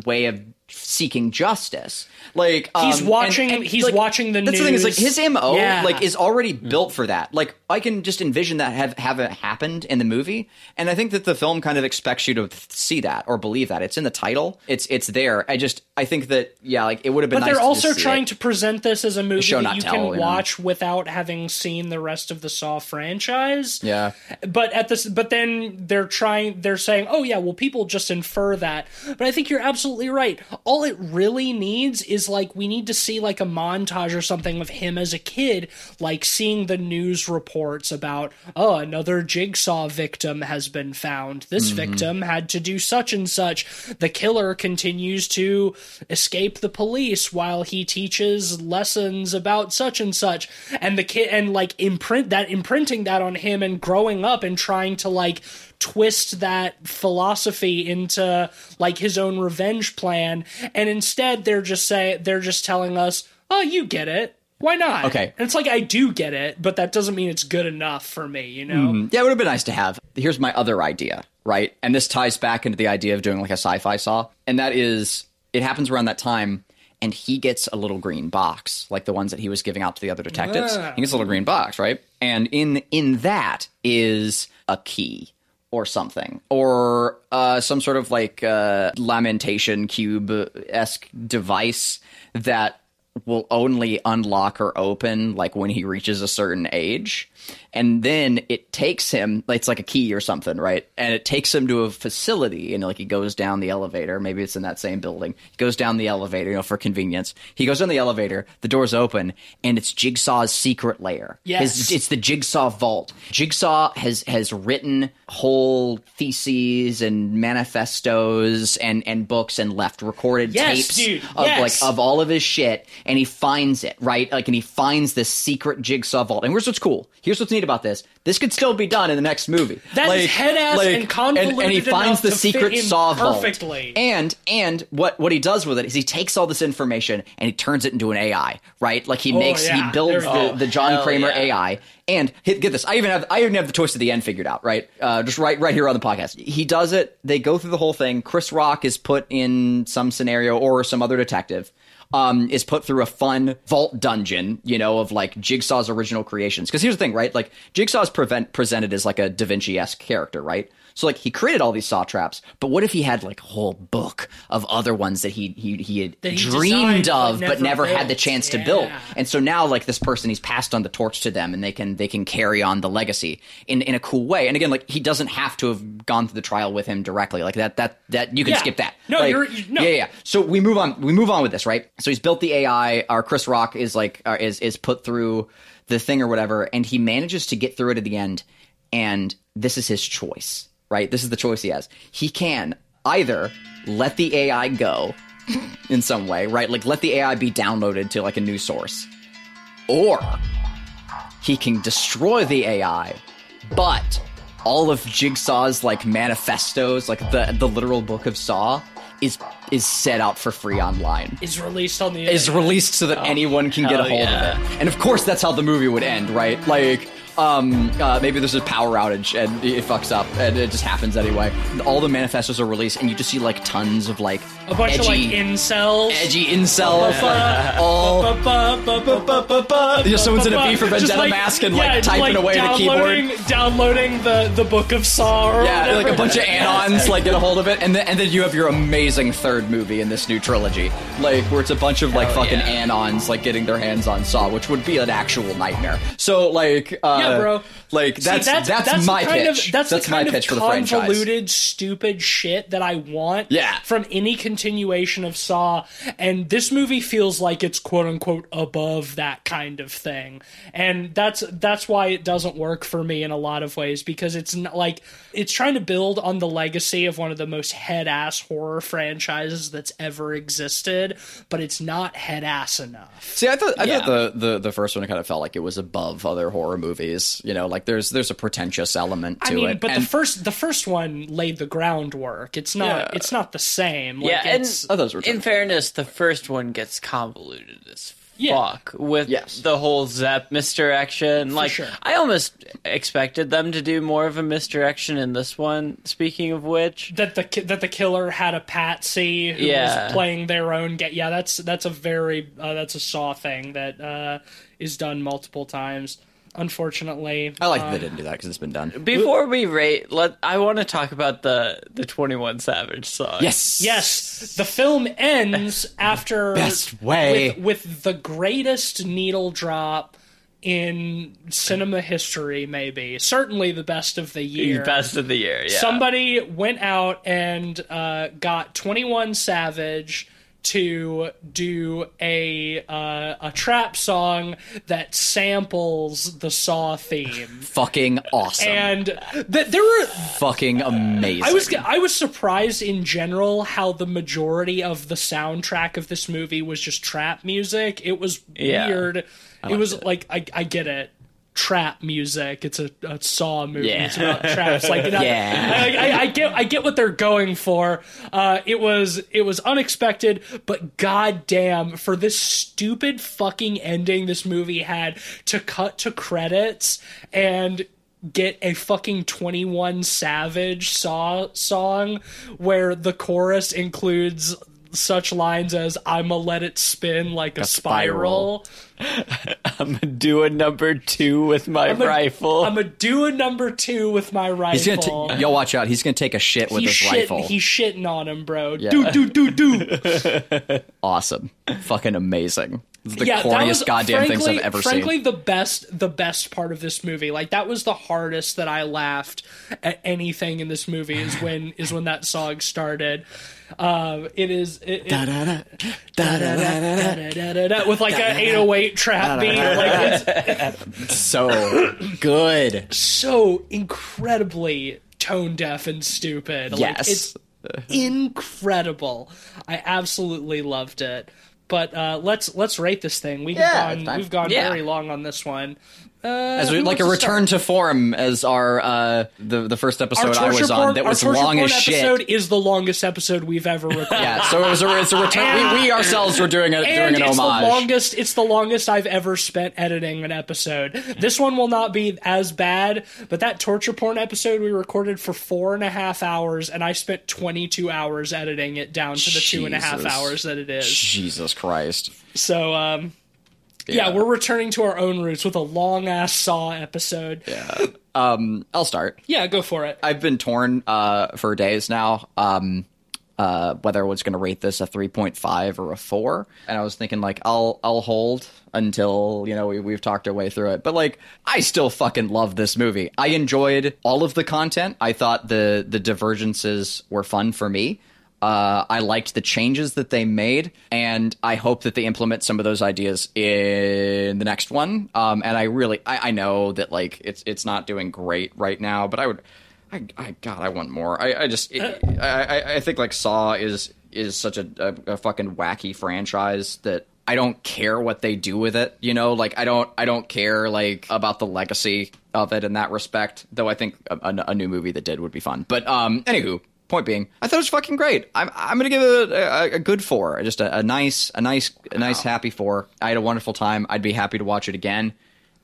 way of seeking justice. Like He's um, watching- and- and, he's like, watching the That's the thing is like his mo Yeah. like is already built for that. Like I can just envision that have have it happened in the movie, and I think that the film kind of expects you to see that or believe that. It's in the title. It's it's there. I just I think that yeah, like it would have been. But nice they're also trying it. to present this as a movie Show, that you tell, can you know? watch without having seen the rest of the Saw franchise. Yeah. But at this, but then they're trying. They're saying, "Oh yeah, well, people just infer that." But I think you're absolutely right. All it really needs is like we need to see like a montage or something of him as a kid, like seeing the news reports about, "Oh, another jigsaw victim has been found. This Mm-hmm. victim had to do such and such. The killer continues to escape the police while he teaches lessons about such and such." And the kid and like imprint that imprinting that on him and growing up and trying to like twist that philosophy into like his own revenge plan and instead they're just say they're just telling us oh you get it why not Okay. and it's like i do get it but that doesn't mean it's good enough for me you know Yeah, it would have been nice to have. Here's my other idea, right? And this ties back into the idea of doing like a sci-fi saw, and that is it happens around that time and he gets a little green box, like the ones that he was giving out to the other detectives. Ah. He gets a little green box, right? And in in that is a key or something, or uh, some sort of like uh, lamentation cube esque device that will only unlock or open like when he reaches a certain age and then it takes him it's like a key or something right? And it takes him to a facility and like he goes down the elevator. Maybe it's in that same building. He goes down the elevator you know for convenience. He goes down the elevator the doors open and it's jigsaw's secret lair. Yes. His- it's the jigsaw vault. Jigsaw has has written whole theses and manifestos and and books and left recorded Yes, tapes dude, of yes. like of all of his shit and he finds it right? Like and he finds this secret jigsaw vault. And here's what's cool. Here's what's neat about this. This could still be done in the next movie. That That is is head-ass and convoluted and, he finds the secret saw vault. perfectly. and and what what he does with it is he takes all this information and he turns it into an AI right? Like he makes Oh, yeah. he builds the, go. the John Kramer yeah. AI and hit, get this I even have I even have the twist at the end figured out right? Uh, just right right here on the podcast. He does it they go through the whole thing. Chris Rock is put in some scenario or some other detective um, is put through a fun vault dungeon, you know, of like Jigsaw's original creations. Because here's the thing, right? Like Jigsaw's prevent, presented as like a Da Vinci esque character, right? So like he created all these saw traps, but what if he had like a whole book of other ones that he he he had he dreamed of but but never never had the chance to build? And so now like this person he's passed on the torch to them and they can they can carry on the legacy in in a cool way. And again, like he doesn't have to have gone through the trial with him directly. Like that that that you can Yeah. skip that. No, Like, you're- you- no. Yeah, yeah. So we move on. We move on with this, right? So he's built the AI. Our Chris Rock is like uh, is is put through the thing or whatever, and he manages to get through it at the end. and this is his choice, right? This is the choice he has. He can either let the AI go in some way, right? Like let the AI be downloaded to like a new source, or he can destroy the AI, but all of Jigsaw's like manifestos, like the the literal book of Saw, is is set out for free online. Is released on the Is released so that oh, anyone can get a hold yeah. of it. And of course that's how the movie would end, right? Like um, uh, maybe there's a power outage and it fucks up and it just happens anyway. All the manifestos are released and you just see like tons of like a bunch of like incels. edgy incels, all Yeah, someone's in a V for Just, Vendetta mask and, like, yeah, just, typing away at a keyboard. downloading- Downloading the, the book of Saw. Yeah, whatever. like a bunch of anons like get a hold of it, and then and then you have your amazing third movie in this new trilogy, like where it's a bunch of like Hell fucking yeah. anons like getting their hands on Saw, which would be an actual nightmare. So like, uh, Yeah, bro. like See, that's that's, the my kind pitch. Of, that's, the my pitch of for the franchise. convoluted, stupid shit that I want Yeah. from any continuation of Saw. And this movie feels like it's quote unquote above that kind of thing. And that's that's why it doesn't work for me in a lot of ways because it's not like it's trying to build on the legacy of one of the most head ass horror franchises that's ever existed, but it's not head ass enough. See, I thought I Yeah. thought the, the the first one kind of felt like it was above other horror movies. You know, like there's there's a pretentious element to I mean, it. but and the first the first one laid the groundwork. It's not Yeah. it's not the same. Like, yeah, and Oh, those were in fairness, the first one gets convoluted as Yeah. fuck with Yes. the whole Zep misdirection. Like, sure. I almost expected them to do more of a misdirection in this one. Speaking of which, that the that the killer had a patsy who Yeah. was playing their own get. Yeah, that's that's a very uh, that's a saw thing that uh, is done multiple times. Unfortunately, I like uh, that they didn't do that because it's been done. before we rate, let I want to talk about the the Twenty One Savage song. Yes, Yes, the film ends after Best way. with, with the greatest needle drop in cinema history. Maybe certainly the best of the year. best of the year. Yeah, somebody went out and uh, got 21 savage to do a uh, a trap song that samples the saw theme fucking awesome, and th- there were fucking amazing. I was I was surprised in general how the majority of the soundtrack of this movie was just trap music. It was Yeah. weird. it was like I I get it. Trap music. It's a, a Saw movie. Yeah. It's about traps. Like Yeah. I, I, I get I get what they're going for. Uh, it was it was unexpected, but goddamn, for this stupid fucking ending this movie had to cut to credits and get a fucking 21 savage saw song where the chorus includes such lines as i'ma let it spin like a, spiral. I'm gonna do a number two with my I'm a- rifle. i'm gonna do a number two with my rifle He's gonna t- yo watch out. He's gonna take a shit with he's, his shitting, rifle. he's shitting on him bro Yeah. do do do do awesome, fucking amazing. The yeah, corniest was, goddamn things frankly- I've ever frankly, seen. the best, the best part of this movie, like that was the hardest that I laughed at anything in this movie is when is when that song started. Um, it is with like an 808 trap beat. Like it's So good. so incredibly tone deaf and stupid. Like, Yes. it's incredible. I absolutely loved it. But uh, let's let's rate this thing. We have Yeah, gone we've gone yeah. very long on this one. Uh, As we, like a to return start? to form as our uh the the first episode I was on porn- that was long as shit. episode is the longest episode we've ever recorded. Yeah, so it was a, it's a return. we, we ourselves were doing a And doing an it's homage. the longest. It's the longest I've ever spent editing an episode. This one will not be as bad, but that torture porn episode we recorded for four and a half hours, and I spent twenty two hours editing it down to the two and a half hours that it is. Jesus Christ. So, um, yeah. we're returning to our own roots with a long ass Saw episode. Yeah. Um, I'll start. Yeah, go for it. I've been torn uh, for days now. Um, uh, whether I was going to rate this a 3.5 or a 4 and I was thinking like I'll I'll hold until you know we, we've talked our way through it but like I still fucking love this movie I enjoyed all of the content I thought the the divergences were fun for me Uh, I liked the changes that they made, and I hope that they implement some of those ideas in the next one. Um, and I really, I, I know that like it's it's not doing great right now, but I would, I, I God, I want more. I, I just, it, I, I, think like Saw is is such a, a, a fucking wacky franchise that I don't care what they do with it. You know, like I don't I don't care like about the legacy of it in that respect. Though I think a, a, a new movie that did would be fun. But um, anywho. Point being, I thought it was fucking great. I'm I'm gonna give it a, a, a good four, just a, a nice, a nice, a nice, happy four. I had a wonderful time. I'd be happy to watch it again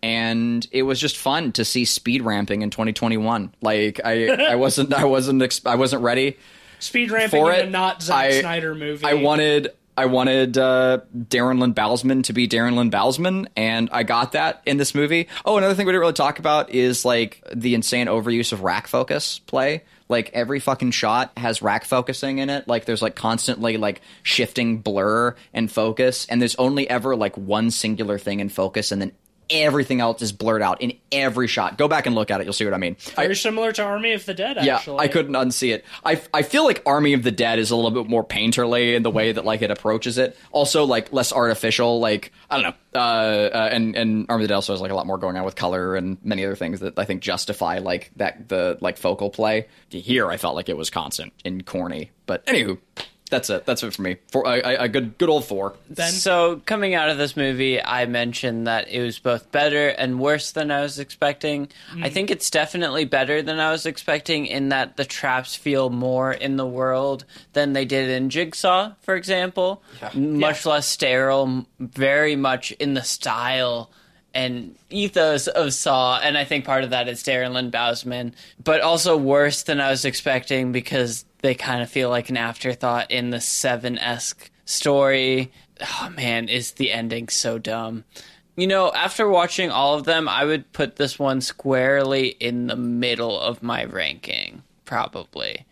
and it was just fun to see speed ramping in 2021. Like I, I wasn't, I wasn't, ex- I wasn't ready Speed ramping for in it. a not Zack I- Snyder movie. I wanted, I wanted uh, Darren Lynn Bousman to be Darren Lynn Bousman, and I got that in this movie. Oh, another thing we didn't really talk about is like the insane overuse of rack focus play. Like every fucking shot has rack focusing in it. Like there's like constantly like shifting blur and focus, and there's only ever like one singular thing in focus, and then everything else is blurred out in every shot. Go back and look at it; you'll see what I mean. I- Very similar to Army of the Dead, yeah, actually. I couldn't unsee it. I, I feel like Army of the Dead is a little bit more painterly in the way that like it approaches it. Also, like less artificial. Like I don't know. Uh, uh, and and Army of the Dead also has like a lot more going on with color and many other things that I think justify like that the like focal play. Here, I felt like it was constant and corny. But anywho, that's it. That's it for me. For a, a, a good good old four. Ben? So coming out of this movie, I mentioned that it was both better and worse than I was expecting. Mm-hmm. I think it's definitely better than I was expecting in that the traps feel more in the world than they did in Jigsaw, for example. Yeah. Much less sterile, very much in the style and ethos of Saw, and I think part of that is Darren Lynn Bousman, but also worse than I was expecting because they kind of feel like an afterthought in the Seven esque story. Oh man, is the ending so dumb? You know, after watching all of them, I would put this one squarely in the middle of my ranking, probably.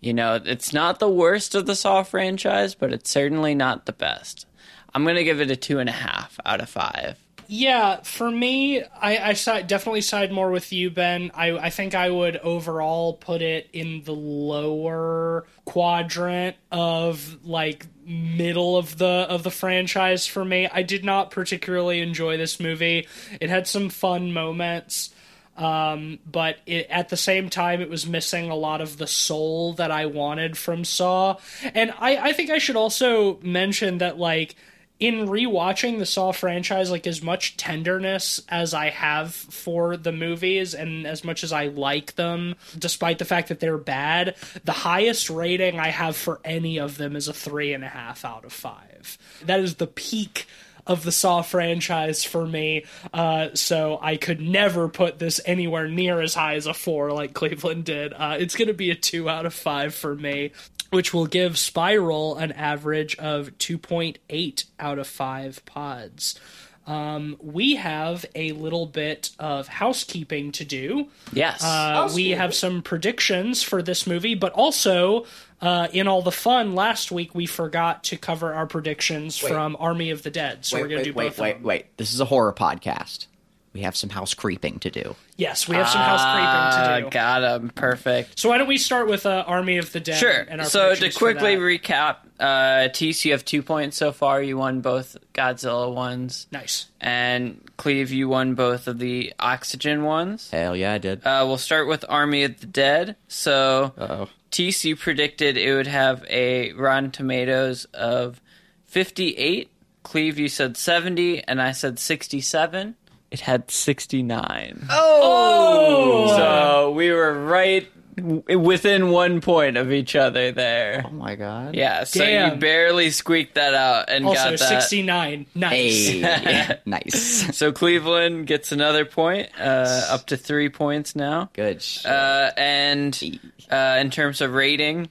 You know, it's not the worst of the Saw franchise, but it's certainly not the best. I'm gonna give it a two and a half out of five. Yeah, for me, I, I side, definitely side more with you, Ben. I, I think I would overall put it in the lower quadrant of like middle of the of the franchise for me. I did not particularly enjoy this movie. It had some fun moments. Um, but it, at the same time, it was missing a lot of the soul that I wanted from Saw. And I, I think I should also mention that, like, in rewatching the Saw franchise, like as much tenderness as I have for the movies and as much as I like them, despite the fact that they're bad, the highest rating I have for any of them is a three and a half out of five. That is the peak of the Saw franchise for me. Uh, so I could never put this anywhere near as high as a four like Cleveland did. Uh, it's going to be a two out of five for me, which will give Spiral an average of 2.8 out of five pods. Um, we have a little bit of housekeeping to do. Yes. Uh, we have some predictions for this movie, but also uh, in all the fun last week we forgot to cover our predictions from Army of the Dead. So Wait, we're going to do wait, both. wait, of them. wait. This is a horror podcast. We have some house creeping to do. Yes, we have some house creeping to do. Uh, got him. Perfect. So why don't we start with uh, Army of the Dead? Sure. And our So to quickly recap, uh, Tease, you have two points so far. You won both Godzilla ones, nice. and Cleve, you won both of the Oxygen ones. Hell yeah, I did. Uh, we'll start with Army of the Dead. So Uh-oh. TC predicted it would have a Rotten Tomatoes of 58. Cleve, you said 70, and I said 67. It had 69. Oh, So we were right w- within one point of each other there. Oh my god. Yeah, so Damn. you barely squeaked that out and also got that. sixty nine. Nice. Hey, nice. So Cleveland gets another point, uh, up to three points now. Good. shit. Uh, and uh, in terms of rating,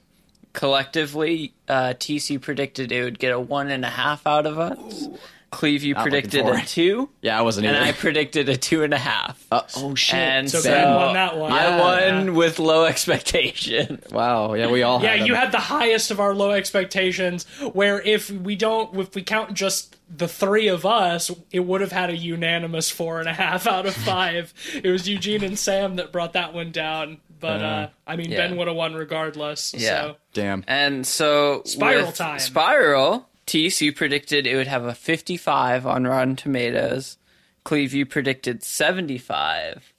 collectively, uh, TC predicted it would get a one and a half out of us. Cleve, you Not predicted a two, yeah, I wasn't and either. I predicted a two and a half. Uh, oh shit. And So so, Ben won that one. I Yeah. won with low expectation. wow. Yeah, we all. Yeah, had you them. had the highest of our low expectations. Where if we don't, if we count just the three of us, it would have had a unanimous four and a half out of five. it was Eugene and Sam that brought that one down. but uh, I mean, yeah. Ben would have won regardless. Yeah. So. Damn. And so Spiral time. Spiral, Tease, you predicted it would have a 55 on Rotten Tomatoes. Cleve, you predicted 75.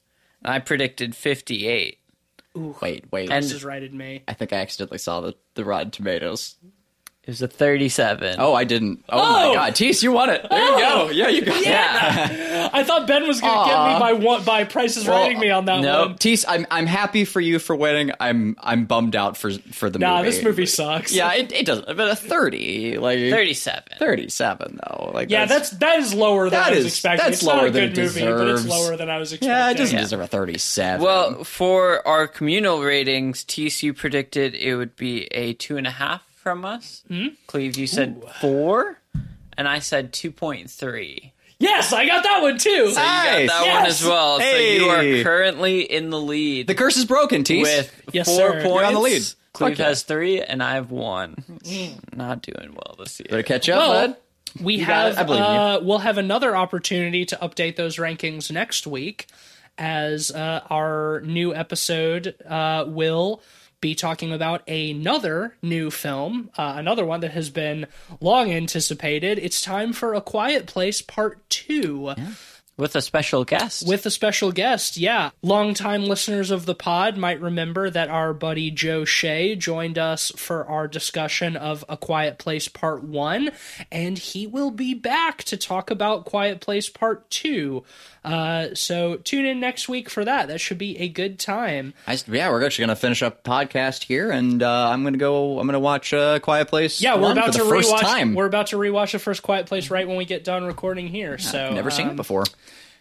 And I predicted 58. Wait, wait. And- This is righted me. I think I accidentally saw the, the Rotten Tomatoes. It was a 37. Oh, I didn't. Oh, Oh! my god. Tease, you won it. There you Oh! go. Yeah, you got it. yeah. I thought Ben was going to get me by one by prices writing me on that no. one. Tease, I'm I'm happy for you for winning. I'm I'm bummed out for for the Nah, movie. this movie sucks. Yeah, it, it doesn't. But a thirty, like 37. 37 though. Like Yeah, that's that is lower than That I was is- expecting. that's it's not lower a than good it movie, but it's deserves. lower than I was expecting. yeah, it doesn't Yeah. deserve a thirty-seven. Well, for our communal ratings, TCU predicted it would be a two and a half from us. Hmm? Cleve, you said four, and I said 2.3. Yes, I got that one too. So Nice. you got that Yes. one as well. So you are currently in the lead the curse is broken, Tease. with Yes, four sir. points. You're on the lead. Cleve Fuck yeah. has three, and I have one. Not doing well this year. Better catch up, Well, bud. we got have. I believe you. uh, we'll have another opportunity to update those rankings next week as uh, our new episode uh, will be talking about another new film uh, another one that has been long anticipated. It's time for a quiet place part two With a special guest. with a special guest. Yeah. Longtime listeners of the pod might remember that our buddy Joe Shea joined us for our discussion of A Quiet Place Part 1, and he will be back to talk about Quiet Place Part 2. Uh, so tune in next week for that. That should be a good time. I, yeah, we're actually gonna finish up podcast here, and uh, I'm gonna go. I'm gonna watch uh, Quiet Place. Yeah, we're about to rewatch. time. We're about to rewatch the first Quiet Place right when we get done recording here. so Never seen um, it before.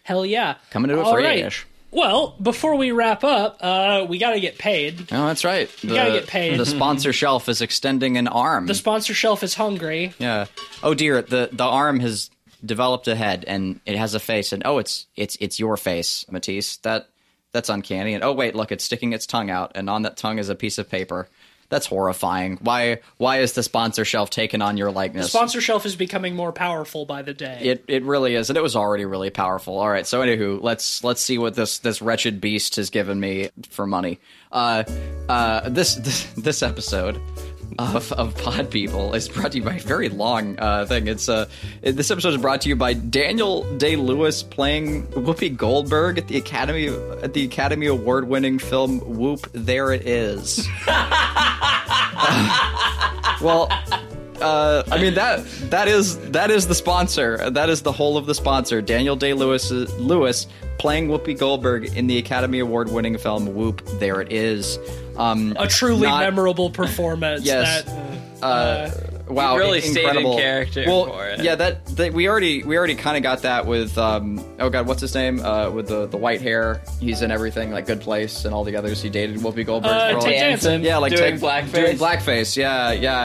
Hell yeah, Coming to it All for right. ish. Well, before we wrap up, uh, we got to get paid. Oh, that's right. The, gotta get paid. The sponsor shelf is extending an arm. The sponsor shelf is hungry. yeah. Oh dear, the the arm has developed a head and it has a face, and oh, it's it's it's your face, Matisse. That that's uncanny. And oh wait, look, it's sticking its tongue out, and on that tongue is a piece of paper. That's horrifying. Why why is the sponsor shelf taken on your likeness? The sponsor shelf is becoming more powerful by the day. It it really is, and it was already really powerful. All right, so anywho, let's let's see what this this wretched beast has given me for money. Uh, uh, this this this episode of of Pod People is brought to you by a very long uh thing. It's uh this episode is brought to you by Daniel Day Lewis playing Whoopi Goldberg at the Academy at the Academy Award winning film Whoop. There it is. well. Uh, I mean that that is that is the sponsor. That is the whole of the sponsor. Daniel Day Lewis Lewis playing Whoopi Goldberg in the Academy Award winning film Whoop. There it is. Um, a truly not- memorable performance. Yes. That, uh, wow, really in- stayed in incredible. character Well, for it. yeah, that, that we already we already kind of got that with um oh god, what's his name? Uh, with the the white hair, he's in everything like Good Place and all the others. He dated Whoopi Goldberg. Uh, for Ted like, Danson. yeah, like doing Ted- blackface. Doing blackface, yeah, yeah.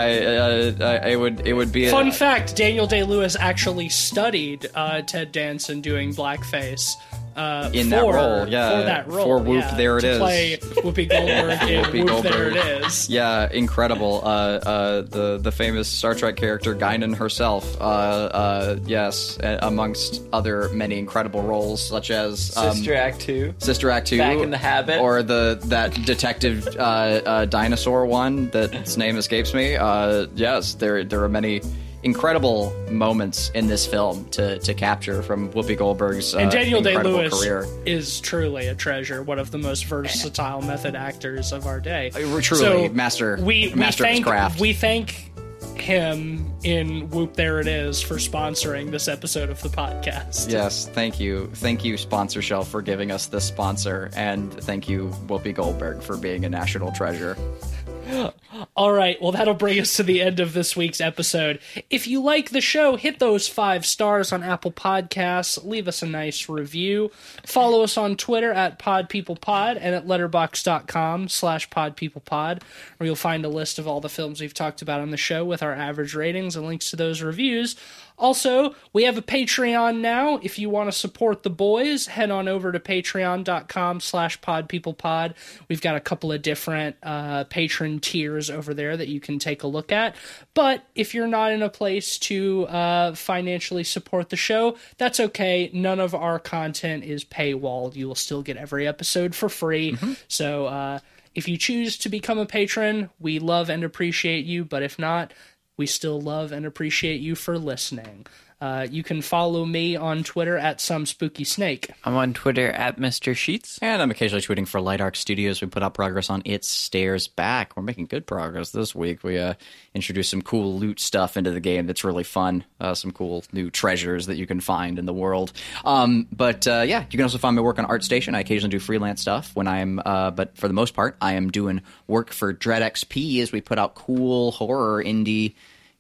Uh, uh, it would it would be Fun a, fact: Daniel Day Lewis actually studied uh, Ted Danson doing blackface. Uh, In for, that role, yeah. for that role, For Whoop, yeah, there it to is. Play Whoopi Goldberg in Whoopi Whoop, there Goldberg. it is. Yeah, incredible. Uh, uh, the the famous Star Trek character Guinan herself. Uh, uh, yes, uh, amongst other many incredible roles, such as um, Sister Act 2. Sister Act Two, Back in the Habit. or the that detective uh, uh, dinosaur one that its name escapes me. Uh, yes, there there are many incredible moments in this film to to capture from Whoopi Goldberg's uh, And Daniel Day Lewis career. is truly a treasure, one of the most versatile method actors of our day. Uh, truly, So master- we, we master of his thank, craft. We thank him in Whoop There It Is for sponsoring this episode of the podcast. Yes, thank you. Thank you, Sponsor Shelf, for giving us this sponsor. And thank you, Whoopi Goldberg, for being a national treasure. All right, well, that'll bring us to the end of this week's episode. If you like the show, hit those five stars on Apple Podcasts, leave us a nice review, follow us on Twitter at PodPeoplePod and at letterboxd.com slash PodPeoplePod, where you'll find a list of all the films we've talked about on the show with our average ratings and links to those reviews. Also, we have a Patreon now. If you want to support the boys, head on over to patreon.com slash podpeoplepod. We've got a couple of different uh, patron tiers over there that you can take a look at. But if you're not in a place to uh, financially support the show, that's okay. None of our content is paywalled. You will still get every episode for free. So uh, if you choose to become a patron, we love and appreciate you. But if not, we still love and appreciate you for listening. Uh, you can follow me on Twitter at some spooky snake. I'm on Twitter at Mr. Sheets. And I'm occasionally tweeting for Light Arc Studios. We put out progress on It Stares Back. We're making good progress this week. We uh, introduced some cool loot stuff into the game that's really fun. Uh, some cool new treasures that you can find in the world. Um, but uh, yeah, you can also find my work on ArtStation. I occasionally do freelance stuff when I'm, uh, but for the most part, I am doing work for Dread XP as we put out cool horror indie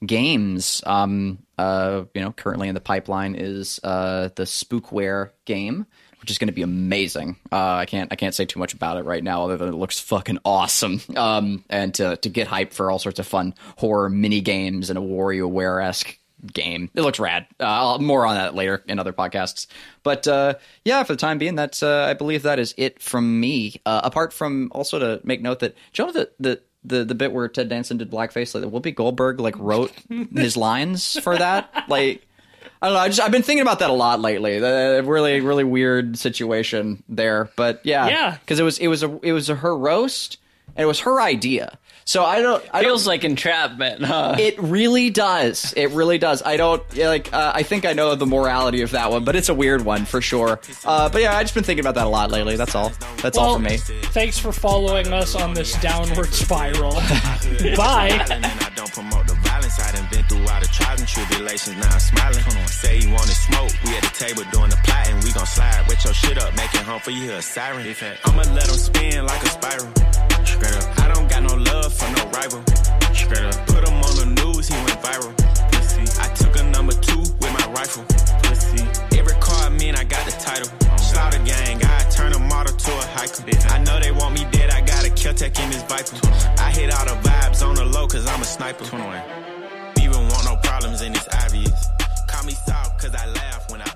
games. Um, uh, you know, currently in the pipeline is uh, the Spookware game, which is going to be amazing. Uh, I can't I can't say too much about it right now, other than it looks fucking awesome. Um, and to to get hype for all sorts of fun horror mini games and a WarioWare esque game. It looks rad. Uh, more on that later in other podcasts. But uh, yeah, for the time being, that's uh, I believe that is it from me. Uh, apart from also to make note that Joe the the the, the bit where Ted Danson did blackface, like Whoopi Goldberg like wrote his lines for that. Like I don't know. I just I've been thinking about that a lot lately. A really really weird situation there. But yeah, Yeah. because it was it was a it was a, her roast and it was her idea. So I don't. I don't Feels like entrapment, huh? it really does. It really does. I don't like. Uh, I think I know the morality of that one, but it's a weird one for sure. Uh, but yeah, I just been thinking about that a lot lately. That's all. That's all Well, for me. Thanks for following us on this downward spiral. Bye. through all the trials and tribulations. Now I'm smiling. Say you wanted smoke. We at the table doing the plotting. We gon' slide with your shit up. Make it home for you. A siren. I'ma let them spin like a spiral. Straight up. I don't got no love for no rival. Straight up. Put him on the news. He went viral. Pussy. I took a number two with my rifle. Pussy. Every car I mean, I got the title. Slaughter gang. I turn a model to a hiker. I know they want me dead. I got a Kel-Tec in this Viper. I hit all the vibes on the low cause I'm a sniper and it's obvious. Call me soft, cause I laugh when I